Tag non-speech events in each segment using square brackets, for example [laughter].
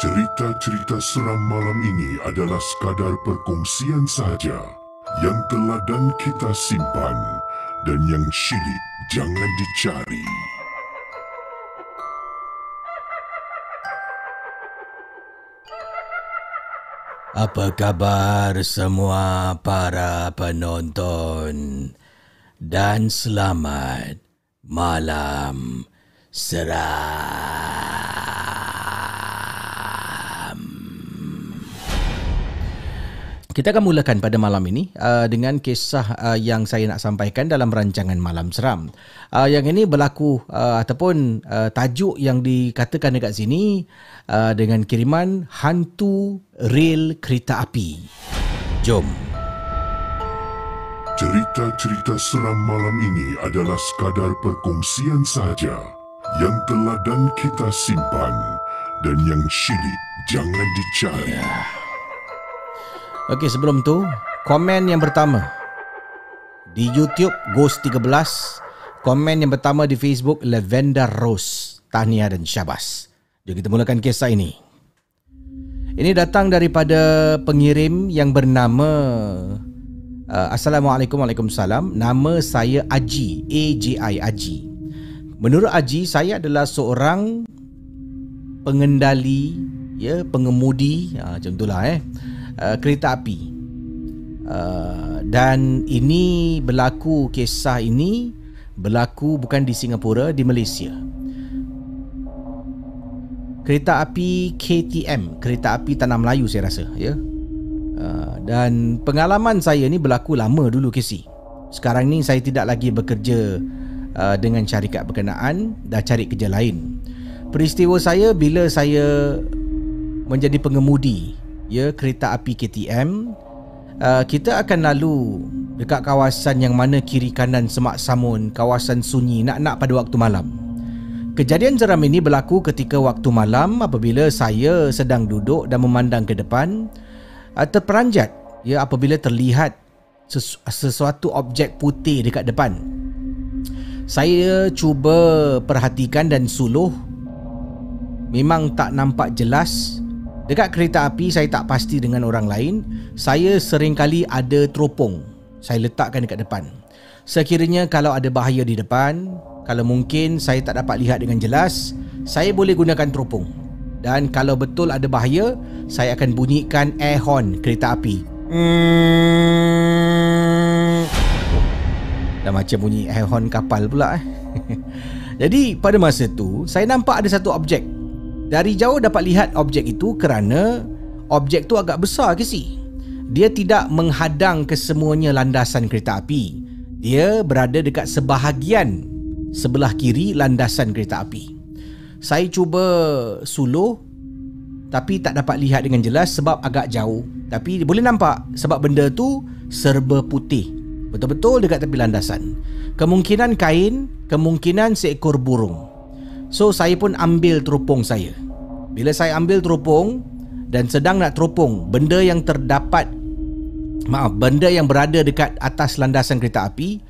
Cerita-cerita seram malam ini adalah sekadar perkongsian sahaja yang teladan kita simpan dan yang syilid jangan dicari. Apa kabar semua para penonton dan selamat malam seram. Kita akan mulakan pada malam ini uh, dengan kisah uh, yang saya nak sampaikan dalam rancangan Malam Seram. Uh, yang ini berlaku uh, ataupun uh, tajuk yang dikatakan dekat sini uh, dengan kiriman hantu rel kereta api. Jom. Cerita-cerita seram malam ini adalah sekadar perkongsian sahaja yang teladan kita simpan dan yang syilid jangan dicari. Ya. Okey, sebelum tu, komen yang pertama di YouTube Ghost 13, komen yang pertama di Facebook Lavender Rose, tahniah dan syabas. Jom kita mulakan kisah ini. Ini datang daripada pengirim yang bernama uh, Assalamualaikum Waalaikumsalam. Nama saya Aji, A-J-I, Aji. Menurut Aji, saya adalah seorang pengendali, ya, pengemudi, uh, macam itulah eh, uh, kereta api. Uh, dan ini berlaku kisah ini berlaku bukan di Singapura, di Malaysia. Kereta api KTM, kereta api Tanah Melayu saya rasa, ya. Uh, dan pengalaman saya ni berlaku lama dulu Casey. Sekarang ni saya tidak lagi bekerja uh, dengan syarikat berkenaan, dah cari kerja lain. Peristiwa saya bila saya menjadi pengemudi ya kereta api KTM, uh, kita akan lalu dekat kawasan yang mana kiri kanan semak samun, kawasan sunyi nak-nak pada waktu malam. Kejadian seram ini berlaku ketika waktu malam apabila saya sedang duduk dan memandang ke depan uh, terperanjat ya apabila terlihat sesu- sesuatu objek putih dekat depan. Saya cuba perhatikan dan suluh memang tak nampak jelas. Dekat kereta api saya tak pasti dengan orang lain. Saya seringkali ada teropong. Saya letakkan dekat depan. Sekiranya kalau ada bahaya di depan, kalau mungkin saya tak dapat lihat dengan jelas, saya boleh gunakan teropong. Dan kalau betul ada bahaya, saya akan bunyikan air horn kereta api. Dah macam bunyi air horn kapal pula eh. [laughs] Jadi pada masa tu, saya nampak ada satu objek. Dari jauh dapat lihat objek itu kerana objek tu agak besar ke si? Dia tidak menghadang kesemuanya landasan kereta api. Dia berada dekat sebahagian sebelah kiri landasan kereta api. Saya cuba suluh tapi tak dapat lihat dengan jelas sebab agak jauh. Tapi boleh nampak sebab benda tu serba putih. Betul-betul dekat tepi landasan. Kemungkinan kain, kemungkinan seekor burung. So saya pun ambil teropong saya. Bila saya ambil teropong, dan sedang nak teropong benda yang terdapat maaf benda yang berada dekat atas landasan kereta api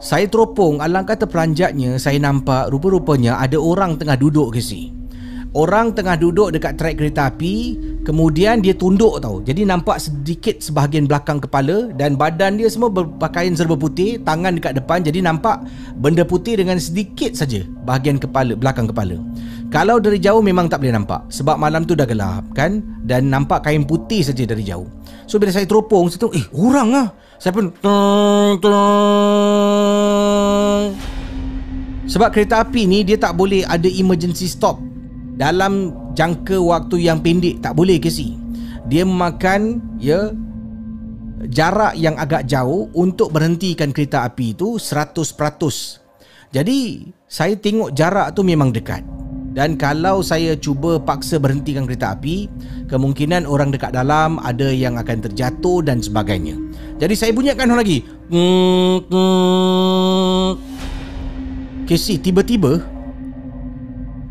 saya teropong alangkah terperanjatnya saya nampak rupa-rupanya ada orang tengah duduk ke sini orang tengah duduk dekat trek kereta api kemudian dia tunduk tau. Jadi nampak sedikit sebahagian belakang kepala dan badan dia semua berpakaian serba putih tangan dekat depan. Jadi nampak benda putih dengan sedikit saja bahagian kepala belakang kepala. Kalau dari jauh memang tak boleh nampak sebab malam tu dah gelap kan? Dan nampak kain putih saja dari jauh. So bila saya teropong saya tengok eh orang lah saya pun sebab kereta api ni dia tak boleh ada emergency stop dalam jangka waktu yang pendek tak boleh ke si? Dia memakan ya jarak yang agak jauh untuk berhentikan kereta api itu 100% jadi saya tengok jarak tu memang dekat. Dan kalau saya cuba paksa berhentikan kereta api kemungkinan orang dekat dalam ada yang akan terjatuh dan sebagainya. Jadi saya bunyikan lagi. Casey tiba-tiba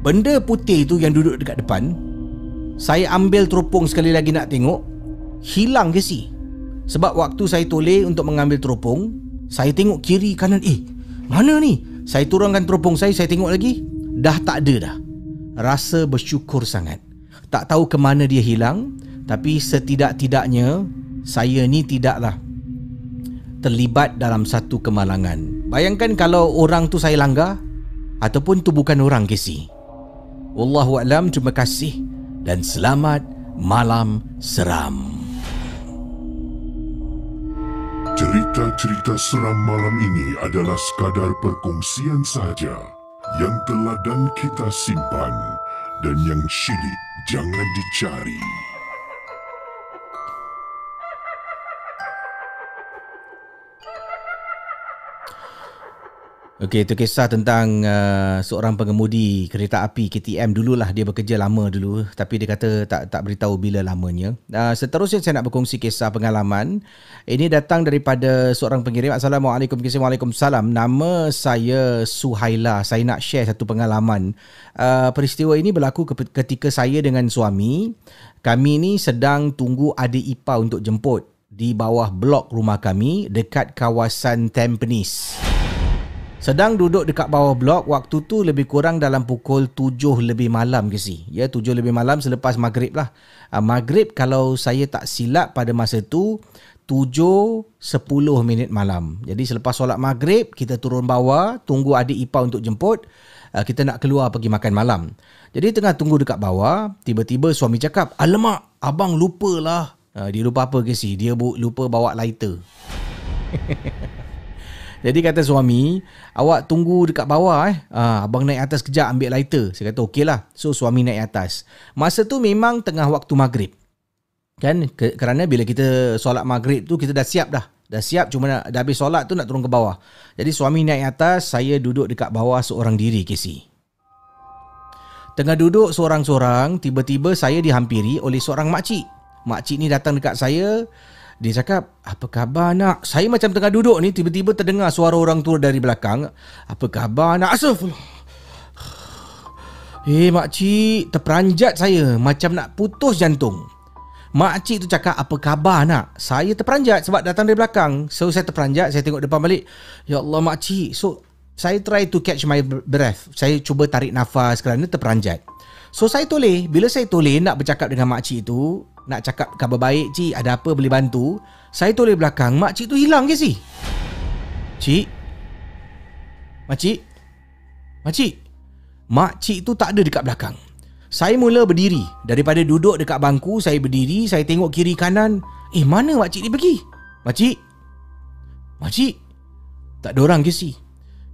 Benda putih tu yang duduk dekat depan Saya ambil teropong sekali lagi nak tengok Hilang ke si? Sebab waktu saya toleh untuk mengambil teropong Saya tengok kiri kanan Eh mana ni? Saya turunkan teropong saya Saya tengok lagi Dah tak ada dah. Rasa bersyukur sangat. Tak tahu ke mana dia hilang Tapi setidak-tidaknya Saya ni tidaklah Terlibat dalam satu kemalangan. Bayangkan kalau orang tu saya langgar Ataupun tu bukan orang Casey Wallahu a'lam. Terima kasih dan selamat malam seram. Cerita-cerita seram malam ini adalah sekadar perkongsian sahaja yang telah dan kita simpan dan yang syilid jangan dicari. Okey, itu kisah tentang uh, seorang pengemudi kereta api KTM dululah dia bekerja lama dulu tapi dia kata tak tak beritahu bila lamanya. Uh, seterusnya saya nak berkongsi kisah pengalaman. Ini datang daripada seorang pengirim. Assalamualaikum wabarakatuh. Nama saya Suhaila. Saya nak share satu pengalaman. Uh, peristiwa ini berlaku ketika saya dengan suami kami ni sedang tunggu adik ipar untuk jemput di bawah blok rumah kami dekat kawasan Tampines. Sedang duduk dekat bawah blok waktu tu lebih kurang dalam pukul 7 lebih malam ke si. Ya 7 lebih malam selepas maghrib lah. Uh, maghrib kalau saya tak silap pada masa tu 7 10 minit malam. Jadi selepas solat maghrib kita turun bawah tunggu adik ipar untuk jemput. Uh, kita nak keluar pergi makan malam. Jadi tengah tunggu dekat bawah, tiba-tiba suami cakap, "Alamak, abang lupalah." Uh, dia lupa apa ke si? Dia lupa bawa lighter. [laughs] Jadi kata suami, awak tunggu dekat bawah eh. Ah, abang naik atas kejap ambil lighter. Saya kata okey lah. So suami naik atas. Masa tu memang tengah waktu maghrib. Kan? Ke, kerana bila kita solat maghrib tu kita dah siap dah. Dah siap cuma nak, dah habis solat tu nak turun ke bawah. Jadi suami naik atas, saya duduk dekat bawah seorang diri Casey. Tengah duduk seorang-seorang, tiba-tiba saya dihampiri oleh seorang makcik. Makcik ni datang dekat saya, dia cakap, apa khabar nak? Saya macam tengah duduk ni, tiba-tiba terdengar suara orang tua dari belakang. Apa khabar nak? Astagfirullah. Eh makcik, terperanjat saya macam nak putus jantung. Makcik tu cakap, apa khabar nak? Saya terperanjat sebab datang dari belakang. So saya terperanjat, saya tengok depan balik. Ya Allah makcik. So saya try to catch my breath. Saya cuba tarik nafas kerana terperanjat. So saya toleh. Bila saya toleh nak bercakap dengan makcik tu, nak cakap khabar baik cik ada apa boleh bantu saya toleh belakang mak cik tu hilang ke si cik. Mak cik. Mak cik. Mak cik tu tak ada dekat belakang. Saya mula berdiri. Daripada duduk dekat bangku saya berdiri saya tengok kiri kanan. Eh mana mak cik ni pergi? Mak cik. Mak cik. Tak ada orang ke si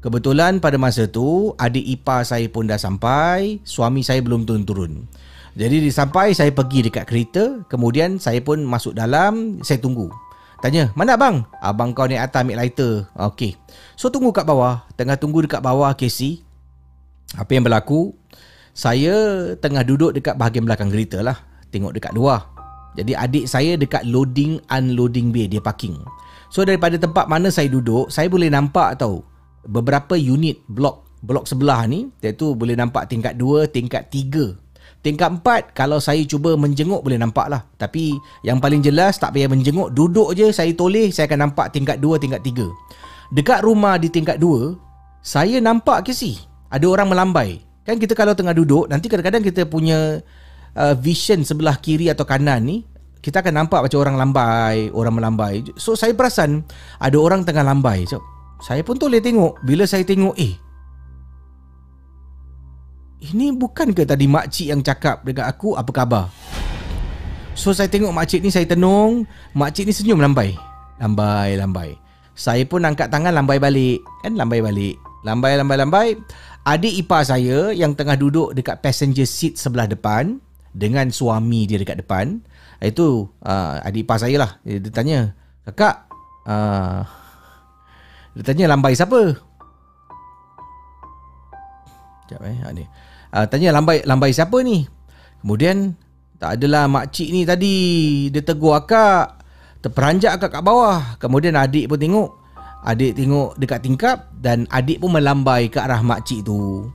Kebetulan pada masa tu adik ipar saya pun dah sampai, suami saya belum turun-turun. Jadi di sampai saya pergi dekat kereta, kemudian saya pun masuk dalam, saya tunggu. Tanya, mana abang? Abang kau naik atas ambil lighter. Okey. So tunggu kat bawah. Tengah tunggu dekat bawah Casey. Apa yang berlaku? Saya tengah duduk dekat bahagian belakang kereta lah. Tengok dekat luar. Jadi adik saya dekat loading unloading bay dia parking. So daripada tempat mana saya duduk, saya boleh nampak tau beberapa unit blok blok sebelah ni iaitu boleh nampak tingkat 2, tingkat 3 Tingkat empat, kalau saya cuba menjenguk boleh nampak lah. Tapi yang paling jelas tak payah menjenguk. Duduk je saya toleh, saya akan nampak tingkat dua, tingkat tiga. Dekat rumah di tingkat dua, saya nampak ke si ada orang melambai. Kan kita kalau tengah duduk, nanti kadang-kadang kita punya uh, vision sebelah kiri atau kanan ni, kita akan nampak macam orang lambai, orang melambai. So saya perasan ada orang tengah lambai. So, saya pun toleh tengok. Bila saya tengok, eh ini bukan ke tadi makcik yang cakap dengan aku apa khabar? So saya tengok makcik ni saya tenung, makcik ni senyum lambai. Lambai, lambai. Saya pun angkat tangan lambai balik. Kan lambai balik. Lambai, lambai, lambai. Adik ipar saya yang tengah duduk dekat passenger seat sebelah depan dengan suami dia dekat depan. Itu uh, adik ipar saya lah. Dia, tanya, kakak, uh, dia tanya lambai siapa? Sekejap eh, ni. Uh, tanya lambai lambai siapa ni? Kemudian tak adalah makcik ni tadi. Dia tegur akak terperanjat akak kat bawah. Kemudian adik pun tengok. Adik tengok dekat tingkap dan adik pun melambai ke arah makcik tu.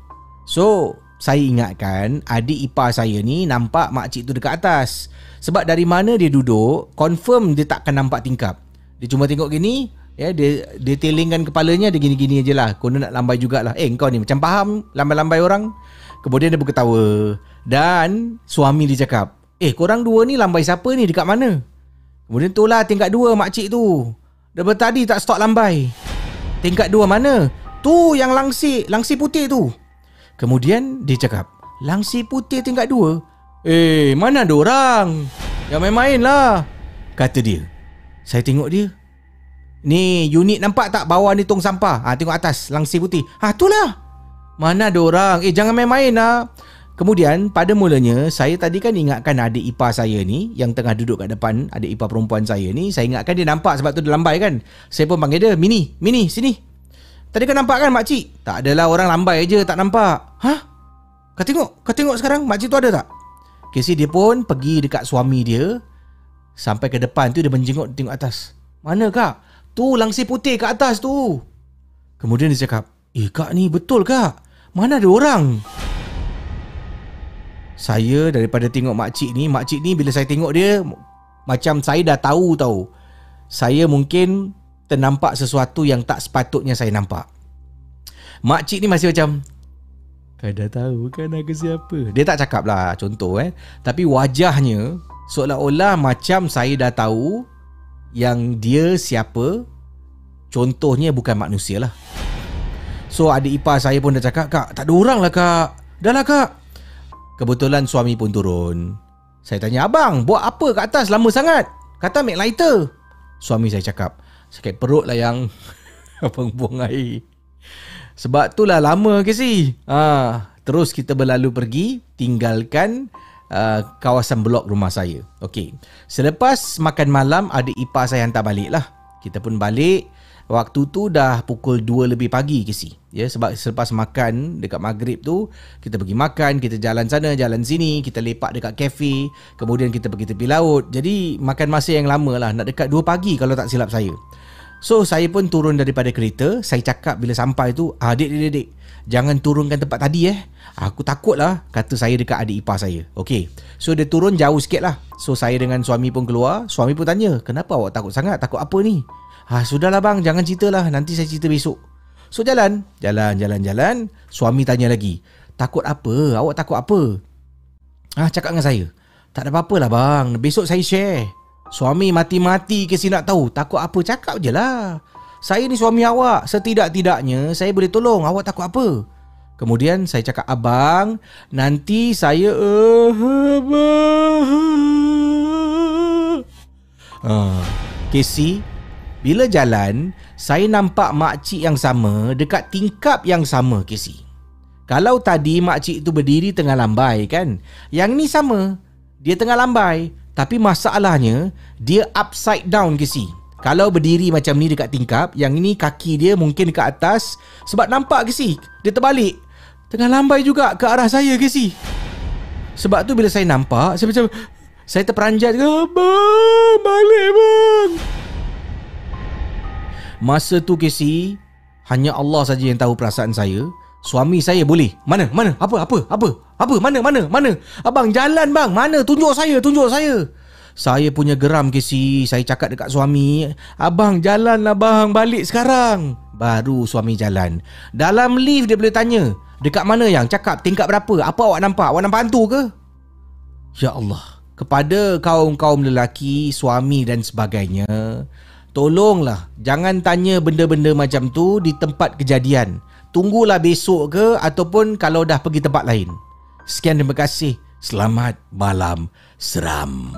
So saya ingatkan adik ipar saya ni nampak makcik tu dekat atas. Sebab dari mana dia duduk confirm dia takkan nampak tingkap. Dia cuma tengok gini ya dia dia telingkan kepalanya dia gini-gini aje lah kau nak lambai jugalah. Eh kau ni macam faham lambai-lambai orang? Kemudian dia berketawa. Dan suami dia cakap Eh korang dua ni lambai siapa ni? Dekat mana? Kemudian tu lah tingkat dua makcik tu. Dia tadi tak stop lambai. Tingkat dua mana? Tu yang langsi, langsi putih tu. Kemudian dia cakap Langsi putih tingkat dua? Eh mana ada orang? Yang main-main lah Kata dia. Saya tengok dia Ni unit nampak tak bawah ni tong sampah ha, Tengok atas langsi putih Ha tu lah mana ada orang? Eh jangan main-main lah. Kemudian pada mulanya saya tadi kan ingatkan adik ipar saya ni yang tengah duduk kat depan adik ipar perempuan saya ni saya ingatkan dia nampak sebab tu dia lambai kan. Saya pun panggil dia, "Mini, Mini, sini." Tadi kau nampak kan makcik? Tak adalah orang lambai aja tak nampak. Hah? Kau tengok, kau tengok sekarang makcik tu ada tak? Kesi dia pun pergi dekat suami dia sampai ke depan tu dia menjenguk tengok atas. Mana kak? Tu langsir putih kat atas tu. Kemudian dia cakap, "Eh kak ni betul kak?" Mana ada orang? Saya daripada tengok makcik ni, makcik ni bila saya tengok dia macam saya dah tahu tahu. Saya mungkin ternampak sesuatu yang tak sepatutnya saya nampak. Makcik ni masih macam Kau dah tahu kan aku siapa? Dia tak cakap lah contoh eh. Tapi wajahnya seolah-olah macam saya dah tahu yang dia siapa. Contohnya bukan manusia lah. So adik ipar saya pun dah cakap Kak tak ada orang lah kak. Dah lah kak. Kebetulan suami pun turun. Saya tanya abang Buat apa kat atas? Lama sangat. Kata make lighter. Suami saya cakap Sakit perut lah yang [laughs] Abang buang air. Sebab tu lah lama ke si ha, Terus kita berlalu pergi Tinggalkan uh, Kawasan blok rumah saya Okey Selepas makan malam Adik ipar saya hantar balik lah Kita pun balik Waktu tu dah pukul 2 lebih pagi ke si. Ya sebab selepas makan dekat maghrib tu kita pergi makan, kita jalan sana, jalan sini, kita lepak dekat kafe, kemudian kita pergi tepi laut. Jadi makan masa yang lama lah, nak dekat 2 pagi kalau tak silap saya. So saya pun turun daripada kereta, saya cakap bila sampai tu, ah dek dek, jangan turunkan tempat tadi eh. Aku takut lah kata saya dekat adik ipar saya. Okay. So dia turun jauh sikit lah. So saya dengan suami pun keluar, suami pun tanya, kenapa awak takut sangat? Takut apa ni? Ha, sudahlah bang, jangan ceritalah. Nanti saya cerita besok. So jalan, jalan, jalan, jalan. Suami tanya lagi. Takut apa? Awak takut apa? Ah, ha, cakap dengan saya. Tak ada apa-apa lah bang. Besok saya share. Suami mati-mati ke si nak tahu. Takut apa? Cakap je lah. Saya ni suami awak. Setidak-tidaknya saya boleh tolong. Awak takut apa? Kemudian saya cakap, abang, nanti saya... Uh, uh, Casey bila jalan, saya nampak makcik yang sama dekat tingkap yang sama, Casey. Kalau tadi makcik tu berdiri tengah lambai kan? Yang ni sama. Dia tengah lambai. Tapi masalahnya, dia upside down, Casey. Kalau berdiri macam ni dekat tingkap, yang ini kaki dia mungkin dekat atas. Sebab nampak, Casey. Dia terbalik. Tengah lambai juga ke arah saya, Casey. Sebab tu bila saya nampak, saya macam... Saya terperanjat. Abang, balik bang. Masa tu Casey Hanya Allah saja yang tahu perasaan saya Suami saya boleh Mana? Mana? Apa? Apa? Apa? Apa? Mana? Mana? Mana? Abang jalan bang. Mana? Tunjuk saya, tunjuk saya. Saya punya geram Casey. Saya cakap dekat suami, "Abang jalan lah bang, balik sekarang." Baru suami jalan. Dalam lift dia boleh tanya, "Dekat mana yang? Cakap tingkat berapa? Apa awak nampak? Awak nampak hantu ke?" Ya Allah. Kepada kaum-kaum lelaki, suami dan sebagainya, tolonglah jangan tanya benda-benda macam tu di tempat kejadian. Tunggulah besok ke ataupun kalau dah pergi tempat lain. Sekian terima kasih. Selamat malam seram.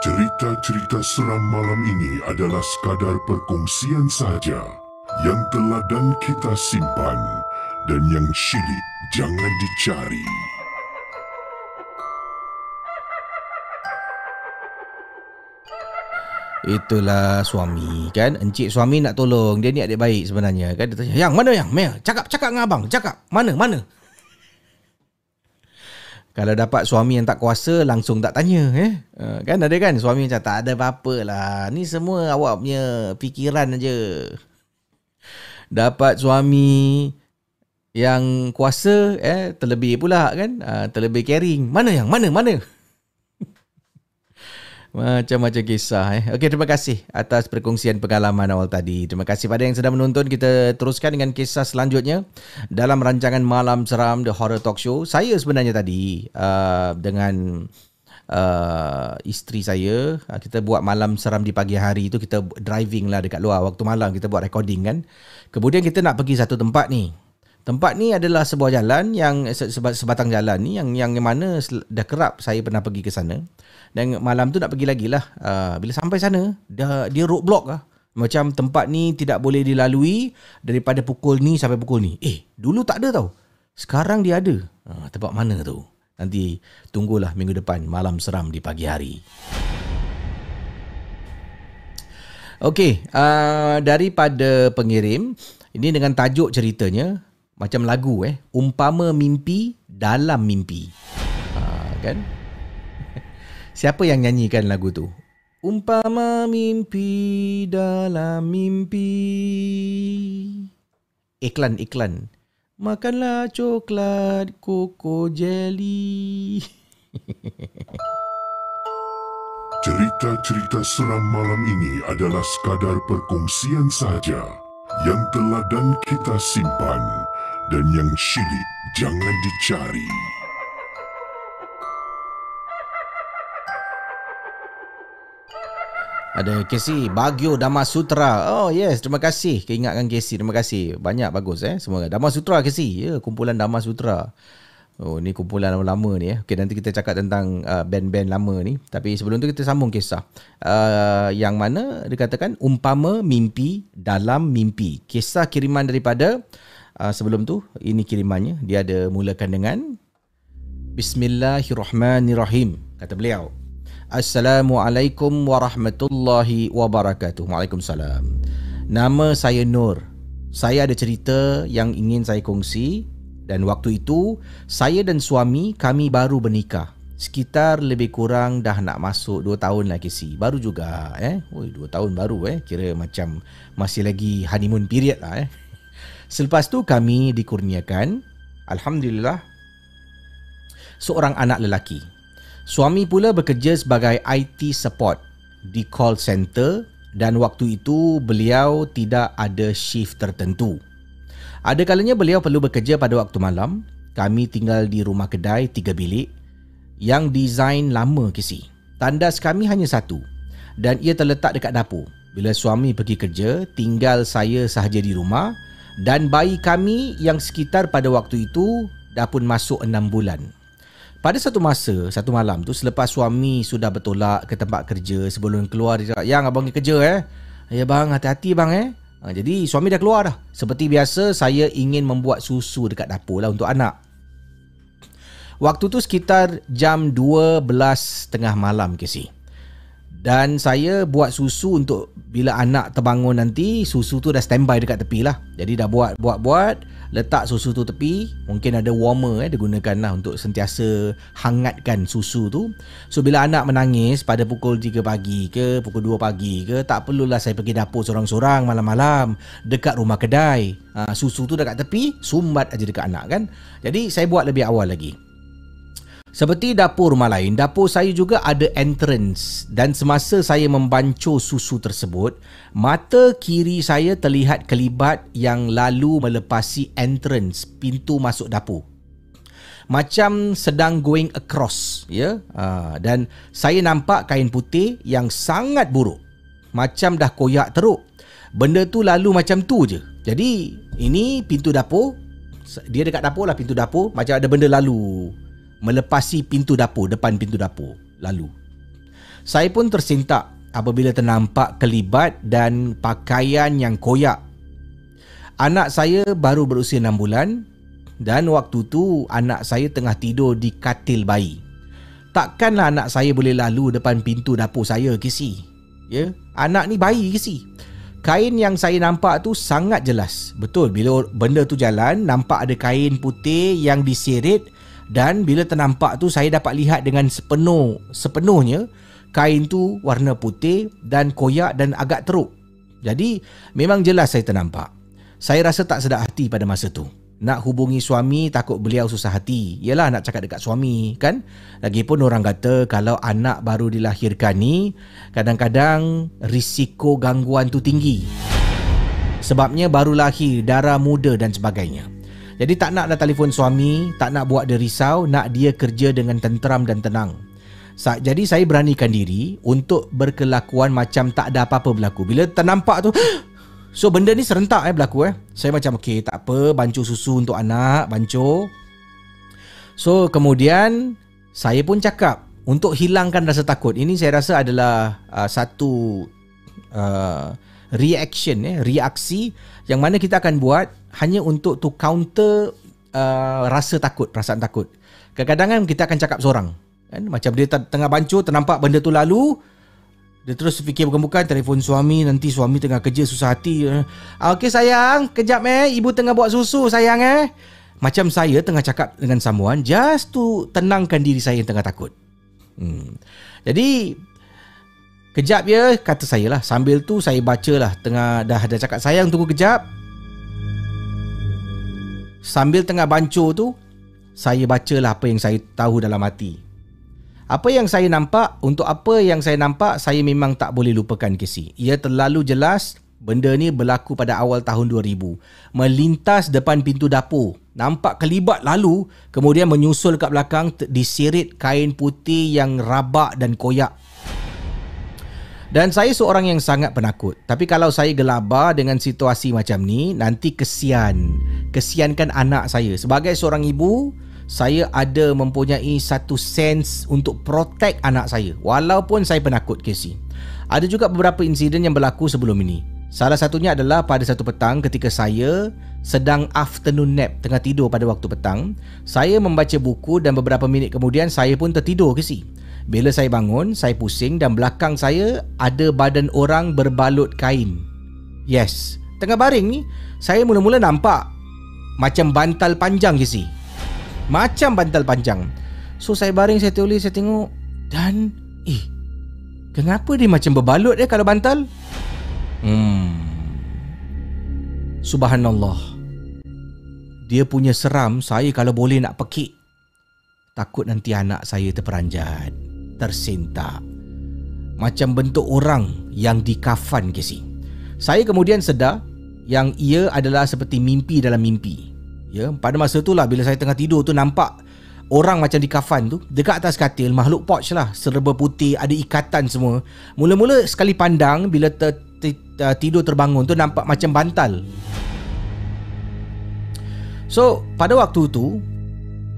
Cerita-cerita seram malam ini adalah sekadar perkongsian sahaja yang teladan kita simpan dan yang syilid jangan dicari. Itulah suami kan? Encik suami nak tolong. Dia ni adik baik sebenarnya kan? Dia tanya Yang mana yang? Mel Cakap cakap dengan abang Cakap. Mana mana Kalau dapat suami yang tak kuasa Langsung tak tanya eh? Uh, kan ada kan Suami macam tak ada apa-apa lah Ni semua awak punya Fikiran aja Dapat suami Yang kuasa eh Terlebih pula kan uh, Terlebih caring. Mana yang? Mana? Mana macam-macam kisah eh. Okey, terima kasih atas perkongsian pengalaman awal tadi. Terima kasih pada yang sedang menonton. Kita teruskan dengan kisah selanjutnya dalam rancangan Malam Seram The Horror Talk Show. Saya sebenarnya tadi uh, dengan uh, isteri saya, uh, kita buat Malam Seram di pagi hari itu kita driving lah dekat luar waktu malam kita buat recording kan. Kemudian kita nak pergi satu tempat ni. Tempat ni adalah sebuah jalan yang sebatang jalan ni yang yang mana dah kerap saya pernah pergi ke sana. Dan malam tu nak pergi lagi lah. Uh, bila sampai sana, dah, dia roadblock lah. Macam tempat ni tidak boleh dilalui daripada pukul ni sampai pukul ni. Eh, dulu tak ada tau. Sekarang dia ada. Uh, tempat mana tu? Nanti tunggulah minggu depan malam seram di pagi hari. Okey, uh, daripada pengirim, ini dengan tajuk ceritanya macam lagu eh, umpama mimpi dalam mimpi. Uh, kan? [laughs] Siapa yang nyanyikan lagu tu? Umpama mimpi dalam mimpi. Iklan, iklan. Makanlah coklat koko jelly. [laughs] Cerita-cerita seram malam ini adalah sekadar perkongsian saja yang telah dan kita simpan dan yang syilid jangan dicari. Ada Casey Bagio Dama Sutra. Oh yes, terima kasih. Keingatkan Casey, terima kasih. Banyak bagus eh semua. Dama Sutra Casey. Ya, kumpulan Dama Sutra. Oh, ni kumpulan lama-lama ni eh. Okey, nanti kita cakap tentang uh, band-band lama ni. Tapi sebelum tu kita sambung kisah. Uh, yang mana dikatakan umpama mimpi dalam mimpi. Kisah kiriman daripada uh, sebelum tu, ini kirimannya. Dia ada mulakan dengan Bismillahirrahmanirrahim. Kata beliau. Assalamualaikum warahmatullahi wabarakatuh. Waalaikumsalam. Nama saya Nur. Saya ada cerita yang ingin saya kongsi dan waktu itu saya dan suami kami baru bernikah. Sekitar lebih kurang dah nak masuk 2 tahun lagi si. Baru juga eh. Oi 2 tahun baru eh. Kira macam masih lagi honeymoon period lah eh. Selepas tu kami dikurniakan alhamdulillah seorang anak lelaki. Suami pula bekerja sebagai IT support di call center dan waktu itu beliau tidak ada shift tertentu. Ada kalanya beliau perlu bekerja pada waktu malam. Kami tinggal di rumah kedai tiga bilik yang desain lama kisi. Tandas kami hanya satu dan ia terletak dekat dapur. Bila suami pergi kerja, tinggal saya sahaja di rumah dan bayi kami yang sekitar pada waktu itu dah pun masuk enam bulan. Pada satu masa, satu malam tu selepas suami sudah bertolak ke tempat kerja sebelum keluar dia cakap, "Yang abang pergi kerja eh." "Ya bang, hati-hati bang eh." Ha, jadi suami dah keluar dah. Seperti biasa saya ingin membuat susu dekat dapur lah untuk anak. Waktu tu sekitar jam 12 tengah malam si. Dan saya buat susu untuk bila anak terbangun nanti susu tu dah standby dekat tepi lah. Jadi dah buat buat buat letak susu tu tepi. Mungkin ada warmer eh digunakan lah untuk sentiasa hangatkan susu tu. So bila anak menangis pada pukul 3 pagi ke pukul 2 pagi ke tak perlulah saya pergi dapur seorang-seorang malam-malam dekat rumah kedai. Ha, susu tu dekat tepi sumbat aja dekat anak kan. Jadi saya buat lebih awal lagi. Seperti dapur rumah lain, dapur saya juga ada entrance dan semasa saya membancuh susu tersebut, mata kiri saya terlihat kelibat yang lalu melepasi entrance pintu masuk dapur. Macam sedang going across, ya. Ha, dan saya nampak kain putih yang sangat buruk. Macam dah koyak teruk. Benda tu lalu macam tu je. Jadi, ini pintu dapur. Dia dekat dapur lah pintu dapur. Macam ada benda lalu melepasi pintu dapur, depan pintu dapur. Lalu, saya pun tersentak apabila ternampak kelibat dan pakaian yang koyak. Anak saya baru berusia 6 bulan dan waktu tu anak saya tengah tidur di katil bayi. Takkanlah anak saya boleh lalu depan pintu dapur saya, Kisi. Ya, anak ni bayi, Kisi. Kain yang saya nampak tu sangat jelas. Betul, bila benda tu jalan, nampak ada kain putih yang disirit dan bila ternampak tu saya dapat lihat dengan sepenuh sepenuhnya kain tu warna putih dan koyak dan agak teruk. Jadi memang jelas saya ternampak. Saya rasa tak sedap hati pada masa tu. Nak hubungi suami takut beliau susah hati. Yalah nak cakap dekat suami kan. Lagipun orang kata kalau anak baru dilahirkan ni kadang-kadang risiko gangguan tu tinggi. Sebabnya baru lahir, darah muda dan sebagainya. Jadi tak nak dah telefon suami, tak nak buat dia risau, nak dia kerja dengan tenteram dan tenang. Jadi saya beranikan diri untuk berkelakuan macam tak ada apa-apa berlaku. Bila ternampak tu, [gasps] so benda ni serentak eh berlaku eh. Saya macam okey, tak apa, bancuh susu untuk anak, bancuh. So kemudian saya pun cakap untuk hilangkan rasa takut. Ini saya rasa adalah uh, satu uh, reaction eh, reaksi yang mana kita akan buat hanya untuk to counter uh, rasa takut, perasaan takut. Kadang-kadang kan kita akan cakap seorang. Kan? Macam dia tengah bancu, ternampak benda tu lalu, dia terus fikir bukan-bukan telefon suami, nanti suami tengah kerja susah hati. Eh. Ah, okey sayang, kejap eh, ibu tengah buat susu sayang eh. Macam saya tengah cakap dengan someone, just to tenangkan diri saya yang tengah takut. Hmm. Jadi, Kejap ya kata saya lah. Sambil tu saya baca lah Tengah dah ada cakap sayang tunggu kejap. Sambil tengah bancuh tu Saya baca lah apa yang saya tahu dalam hati. Apa yang saya nampak Untuk apa yang saya nampak Saya memang tak boleh lupakan Casey Ia terlalu jelas Benda ni berlaku pada awal tahun 2000 Melintas depan pintu dapur. Nampak kelibat lalu Kemudian menyusul kat belakang Disirit kain putih yang rabak dan koyak dan saya seorang yang sangat penakut. Tapi kalau saya gelabar dengan situasi macam ni, nanti kesian. Kesiankan anak saya. Sebagai seorang ibu, saya ada mempunyai satu sense untuk protect anak saya. Walaupun saya penakut, Casey. Ada juga beberapa insiden yang berlaku sebelum ini. Salah satunya adalah pada satu petang ketika saya sedang afternoon nap tengah tidur pada waktu petang. Saya membaca buku dan beberapa minit kemudian saya pun tertidur, Casey. Bila saya bangun, saya pusing dan belakang saya ada badan orang berbalut kain. Yes, tengah baring ni, saya mula-mula nampak macam bantal panjang ke si. Macam bantal panjang. So saya baring, saya tulis, saya tengok dan eh, kenapa dia macam berbalut dia kalau bantal? Hmm. Subhanallah. Dia punya seram saya kalau boleh nak pekik. Takut nanti anak saya terperanjat tersentak macam bentuk orang yang dikafan ke si. Saya kemudian sedar yang ia adalah seperti mimpi dalam mimpi. Ya, pada masa itulah bila saya tengah tidur tu nampak orang macam dikafan tu dekat atas katil makhluk pouch lah serba putih ada ikatan semua. Mula-mula sekali pandang bila ter, ter, tidur terbangun tu nampak macam bantal. So, pada waktu tu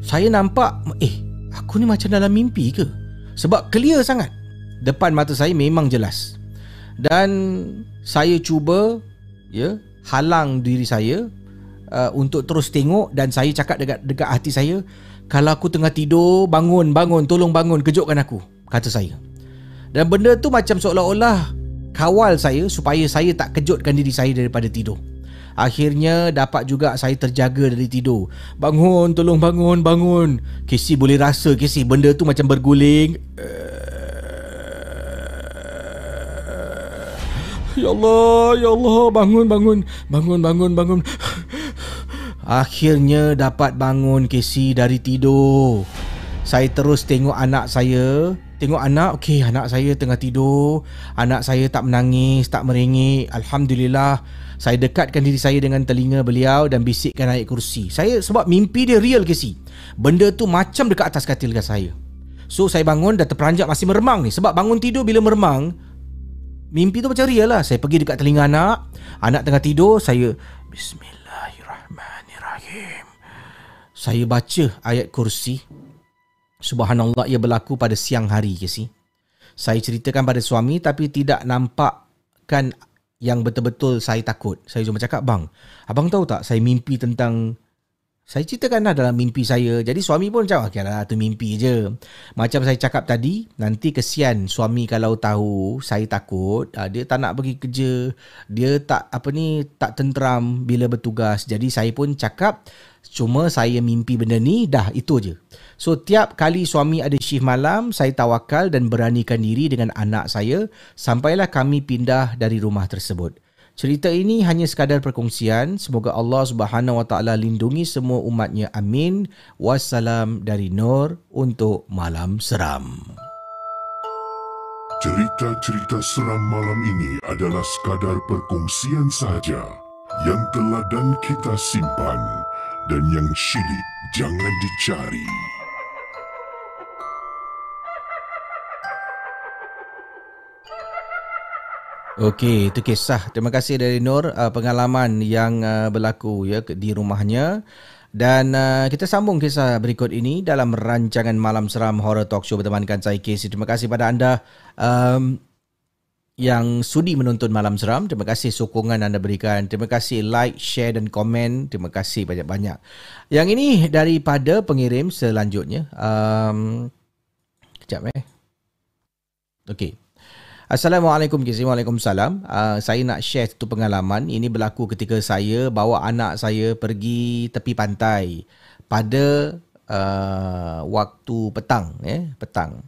saya nampak eh aku ni macam dalam mimpi ke? Sebab clear sangat. Depan mata saya memang jelas. Dan Saya cuba Ya Halang diri saya uh, Untuk terus tengok Dan saya cakap dekat, dekat hati saya Kalau aku tengah tidur Bangun, bangun, tolong bangun Kejutkan aku Kata saya. Dan benda tu macam seolah-olah kawal saya supaya saya tak kejutkan diri saya daripada tidur. Akhirnya dapat juga saya terjaga dari tidur. Bangun, tolong bangun, bangun. Casey boleh rasa Casey benda tu macam berguling. Ya Allah, ya Allah, bangun, bangun, bangun, bangun, bangun. Akhirnya dapat bangun Casey dari tidur. Saya terus tengok anak saya Tengok anak, okey anak saya tengah tidur Anak saya tak menangis, tak merengek Alhamdulillah Saya dekatkan diri saya dengan telinga beliau Dan bisikkan ayat kursi. Saya sebab mimpi dia real ke si Benda tu macam dekat atas katil dengan saya. So saya bangun dan terperanjat masih meremang ni. Sebab bangun tidur bila meremang Mimpi tu macam real lah. Saya pergi dekat telinga anak Anak tengah tidur Saya Bismillahirrahmanirrahim. Saya baca ayat kursi Subhanallah ia berlaku pada siang hari ke si. Saya ceritakan pada suami tapi tidak nampakkan yang betul-betul saya takut. Saya cuma cakap, bang, abang tahu tak saya mimpi tentang... Saya ceritakan lah dalam mimpi saya. Jadi suami pun cakap, okay lah, tu mimpi je. Macam saya cakap tadi, nanti kesian suami kalau tahu saya takut, ah, dia tak nak pergi kerja, dia tak apa ni tak tenteram bila bertugas. Jadi saya pun cakap, cuma saya mimpi benda ni, dah itu je. So tiap kali suami ada shift malam, saya tawakal dan beranikan diri dengan anak saya sampailah kami pindah dari rumah tersebut. Cerita ini hanya sekadar perkongsian. Semoga Allah Subhanahu Wa Taala lindungi semua umatnya. Amin. Wassalam dari Nur untuk Malam Seram. Cerita-cerita seram malam ini adalah sekadar perkongsian sahaja yang telah dan kita simpan dan yang syilid jangan dicari. Okey, itu kisah. Terima kasih dari Nur uh, pengalaman yang uh, berlaku ya di rumahnya. Dan uh, kita sambung kisah berikut ini dalam rancangan Malam Seram Horror Talk Show bertemankan saya Casey. Terima kasih pada anda um, yang sudi menonton Malam Seram. Terima kasih sokongan anda berikan. Terima kasih like, share dan komen. Terima kasih banyak-banyak. Yang ini daripada pengirim selanjutnya. Um, kejap eh. Okey. Assalamualaikum Kizi. Waalaikumsalam. Uh, saya nak share satu pengalaman. Ini berlaku ketika saya bawa anak saya pergi tepi pantai pada uh, waktu petang. Eh, petang.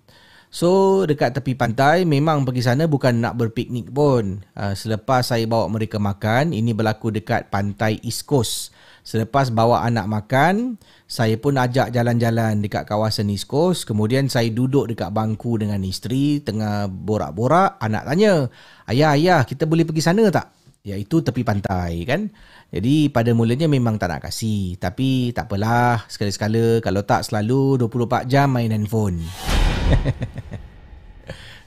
So dekat tepi pantai memang pergi sana bukan nak berpiknik pun. Uh, selepas saya bawa mereka makan, ini berlaku dekat pantai East Coast. Selepas bawa anak makan, saya pun ajak jalan-jalan dekat kawasan East Coast. Kemudian saya duduk dekat bangku dengan isteri, tengah borak-borak. Anak tanya, ayah, ayah, kita boleh pergi sana tak? Iaitu tepi pantai kan. Jadi pada mulanya memang tak nak kasih. Tapi tak apalah, sekali-sekala kalau tak selalu 24 jam main handphone. [laughs]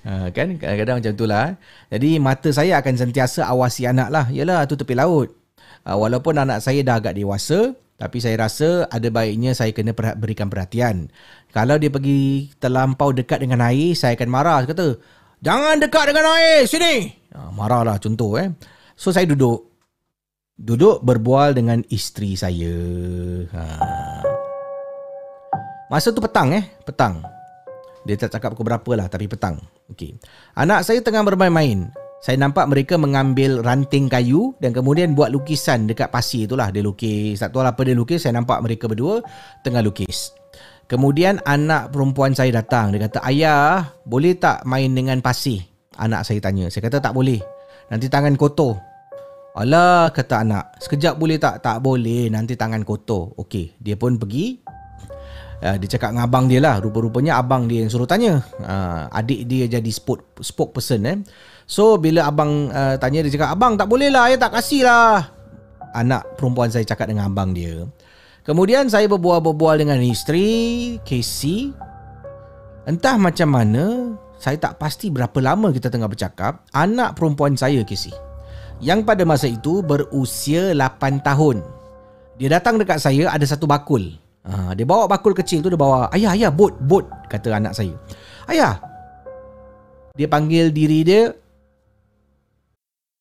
Ha, kan kadang-kadang macam itulah jadi mata saya akan sentiasa awasi anak lah yalah tu tepi laut uh, walaupun anak saya dah agak dewasa tapi saya rasa ada baiknya saya kena berikan perhatian. Kalau dia pergi terlampau dekat dengan air saya akan marah. Saya kata jangan dekat dengan air sini. Uh, marahlah contoh eh. So saya duduk. Duduk berbual dengan isteri saya. Ha. masa tu petang eh. Petang. Dia tak cakap pukul berapa lah tapi petang. Okey. Anak saya tengah bermain-main saya nampak mereka mengambil ranting kayu dan kemudian buat lukisan dekat pasir itulah. Dia lukis. Tak tahu apa dia lukis. Saya nampak mereka berdua tengah lukis. Kemudian anak perempuan saya datang. Dia kata ayah boleh tak main dengan pasir? Anak saya tanya. Saya kata tak boleh. Nanti tangan kotor. Alah kata anak. Sekejap boleh tak? Tak boleh. Nanti tangan kotor. Okey. Dia pun pergi. Uh, dia cakap dengan abang dia lah. Rupa-rupanya abang dia yang suruh tanya. Uh, Adik dia jadi spoke, spokesperson eh. So bila abang uh, tanya dia cakap Abang tak boleh lah, saya tak kasih lah Anak perempuan saya cakap dengan abang dia Kemudian saya berbual-berbual dengan isteri Casey Entah macam mana Saya tak pasti berapa lama kita tengah bercakap Anak perempuan saya Casey Yang pada masa itu berusia 8 tahun Dia datang dekat saya ada satu bakul Ha, dia bawa bakul kecil tu dia bawa ayah ayah bot bot kata anak saya. Ayah. Dia panggil diri dia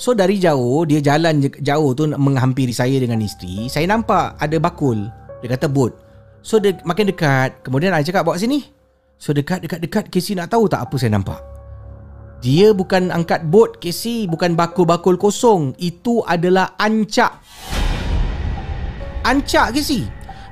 So dari jauh, dia jalan jauh tu menghampiri saya dengan isteri. Saya nampak ada bakul. Dia kata bot. So dia makin dekat. Kemudian I cakap bawa sini. So dekat, dekat, dekat. Casey nak tahu tak apa saya nampak? Dia bukan angkat bot Casey. Bukan bakul-bakul kosong. Itu adalah ancak. Ancak Casey.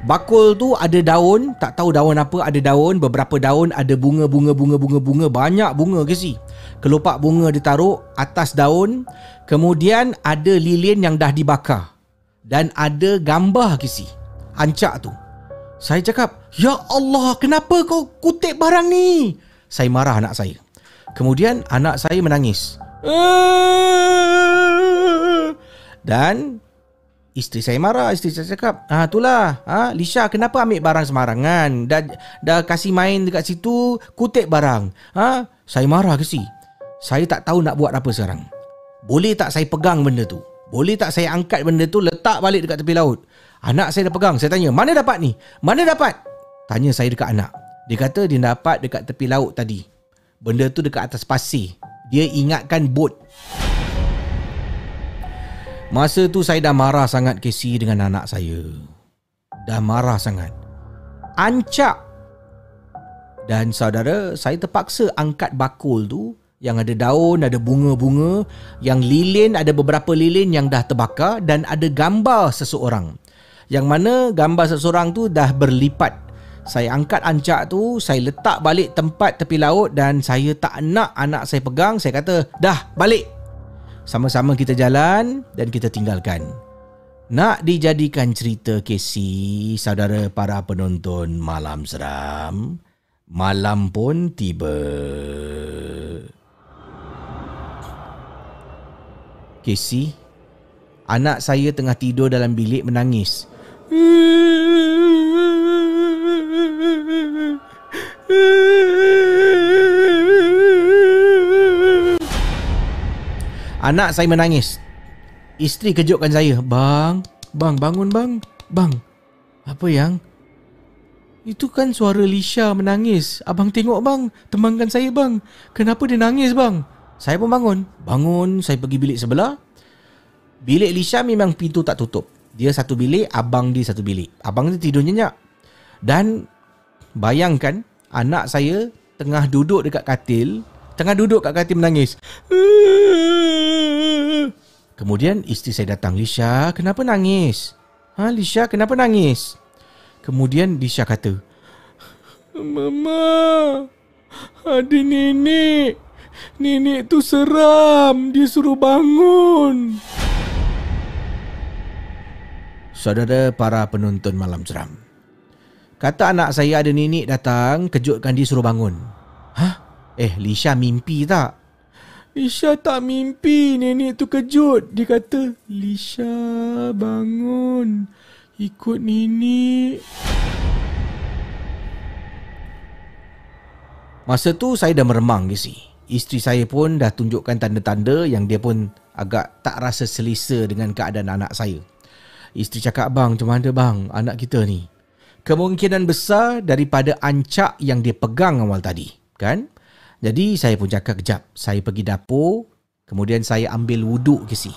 Bakul tu ada daun, tak tahu daun apa, ada daun, beberapa daun, ada bunga-bunga bunga-bunga bunga, banyak bunga ke si. Kelopak bunga ditaruh atas daun, kemudian ada lilin yang dah dibakar. Dan ada gambar ke si. Ancak tu. Saya cakap, "Ya Allah, kenapa kau kutip barang ni?" Saya marah anak saya. Kemudian anak saya menangis. [laughs] Dan Isteri saya marah Isteri saya cakap Ah itulah. Ha, Lisha kenapa ambil barang sembarangan Dah, dah kasih main dekat situ Kutip barang. Ha, Saya marah ke si? Saya tak tahu nak buat apa sekarang. Boleh tak saya pegang benda tu? Boleh tak saya angkat benda tu Letak balik dekat tepi laut? Anak saya dah pegang. Saya tanya Mana dapat ni? Mana dapat? Tanya saya dekat anak. Dia kata dia dapat dekat tepi laut tadi. Benda tu dekat atas pasir. Dia ingatkan bot Masa tu saya dah marah sangat Casey dengan anak saya. Dah marah sangat. Ancak. Dan saudara, saya terpaksa angkat bakul tu yang ada daun, ada bunga-bunga, yang lilin, ada beberapa lilin yang dah terbakar dan ada gambar seseorang. Yang mana gambar seseorang tu dah berlipat. Saya angkat ancak tu, saya letak balik tempat tepi laut dan saya tak nak anak saya pegang. Saya kata, dah balik sama-sama kita jalan dan kita tinggalkan. Nak dijadikan cerita Casey, saudara para penonton malam seram, malam pun tiba. Casey, anak saya tengah tidur dalam bilik menangis. [laughs] Anak saya menangis. Isteri kejutkan saya. Bang, bang bangun bang. Bang, apa yang? Itu kan suara Lisha menangis. Abang tengok bang, temankan saya bang. Kenapa dia nangis bang? Saya pun bangun. Bangun, saya pergi bilik sebelah. Bilik Lisha memang pintu tak tutup. Dia satu bilik, abang dia satu bilik. Abang dia tidur nyenyak. Dan bayangkan anak saya tengah duduk dekat katil, tengah duduk kat katil menangis. Kemudian isteri saya datang, Lisha, kenapa nangis? Ha, Lisha, kenapa nangis? Kemudian Lisha kata, Mama, ada nenek. Nenek tu seram, dia suruh bangun. Saudara para penonton malam seram. Kata anak saya ada nenek datang, kejutkan dia suruh bangun. Eh, Lisha mimpi tak? Lisha tak mimpi, nenek tu kejut. Dia kata, Lisha bangun. Ikut nenek. Masa tu saya dah meremang Casey. Isteri saya pun dah tunjukkan tanda-tanda yang dia pun agak tak rasa selesa dengan keadaan anak saya. Isteri cakap, bang macam mana bang anak kita ni? Kemungkinan besar daripada ancak yang dia pegang awal tadi. Kan? Jadi saya pun cakap kejap. Saya pergi dapur. Kemudian saya ambil wuduk Casey.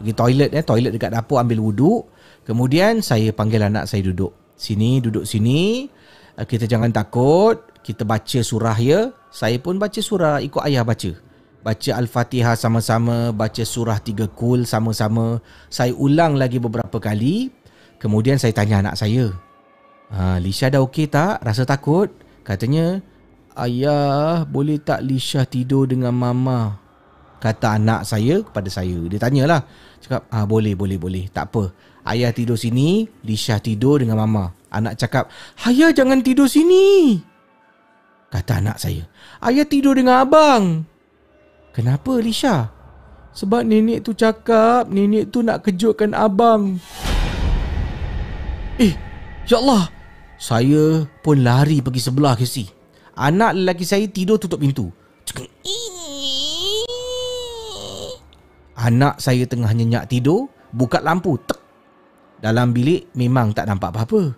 Pergi toilet eh. Toilet dekat dapur ambil wuduk. Kemudian saya panggil anak saya duduk. Sini, duduk sini. Eh, Kita jangan takut. Kita baca surah ya. Saya pun baca surah ikut ayah baca. Baca Al-Fatihah sama-sama, baca surah tiga kul sama-sama. Saya ulang lagi beberapa kali. Kemudian saya tanya anak saya. Ha, Lisha dah okey tak? Rasa takut? Katanya, Ayah, boleh tak Lisha tidur dengan Mama? Kata anak saya kepada saya. Dia tanyalah. Cakap, ah boleh, boleh, boleh. Tak apa. Ayah tidur sini, Lisha tidur dengan Mama. Anak cakap, Ayah jangan tidur sini. Kata anak saya, Ayah tidur dengan abang. Kenapa Lisha? Sebab nenek tu cakap nenek tu nak kejutkan abang. Eh, ya Allah. Saya pun lari pergi sebelah Casey. Anak lelaki saya tidur tutup pintu. Anak saya tengah nyenyak tidur, buka lampu, tek. Dalam bilik memang tak nampak apa-apa.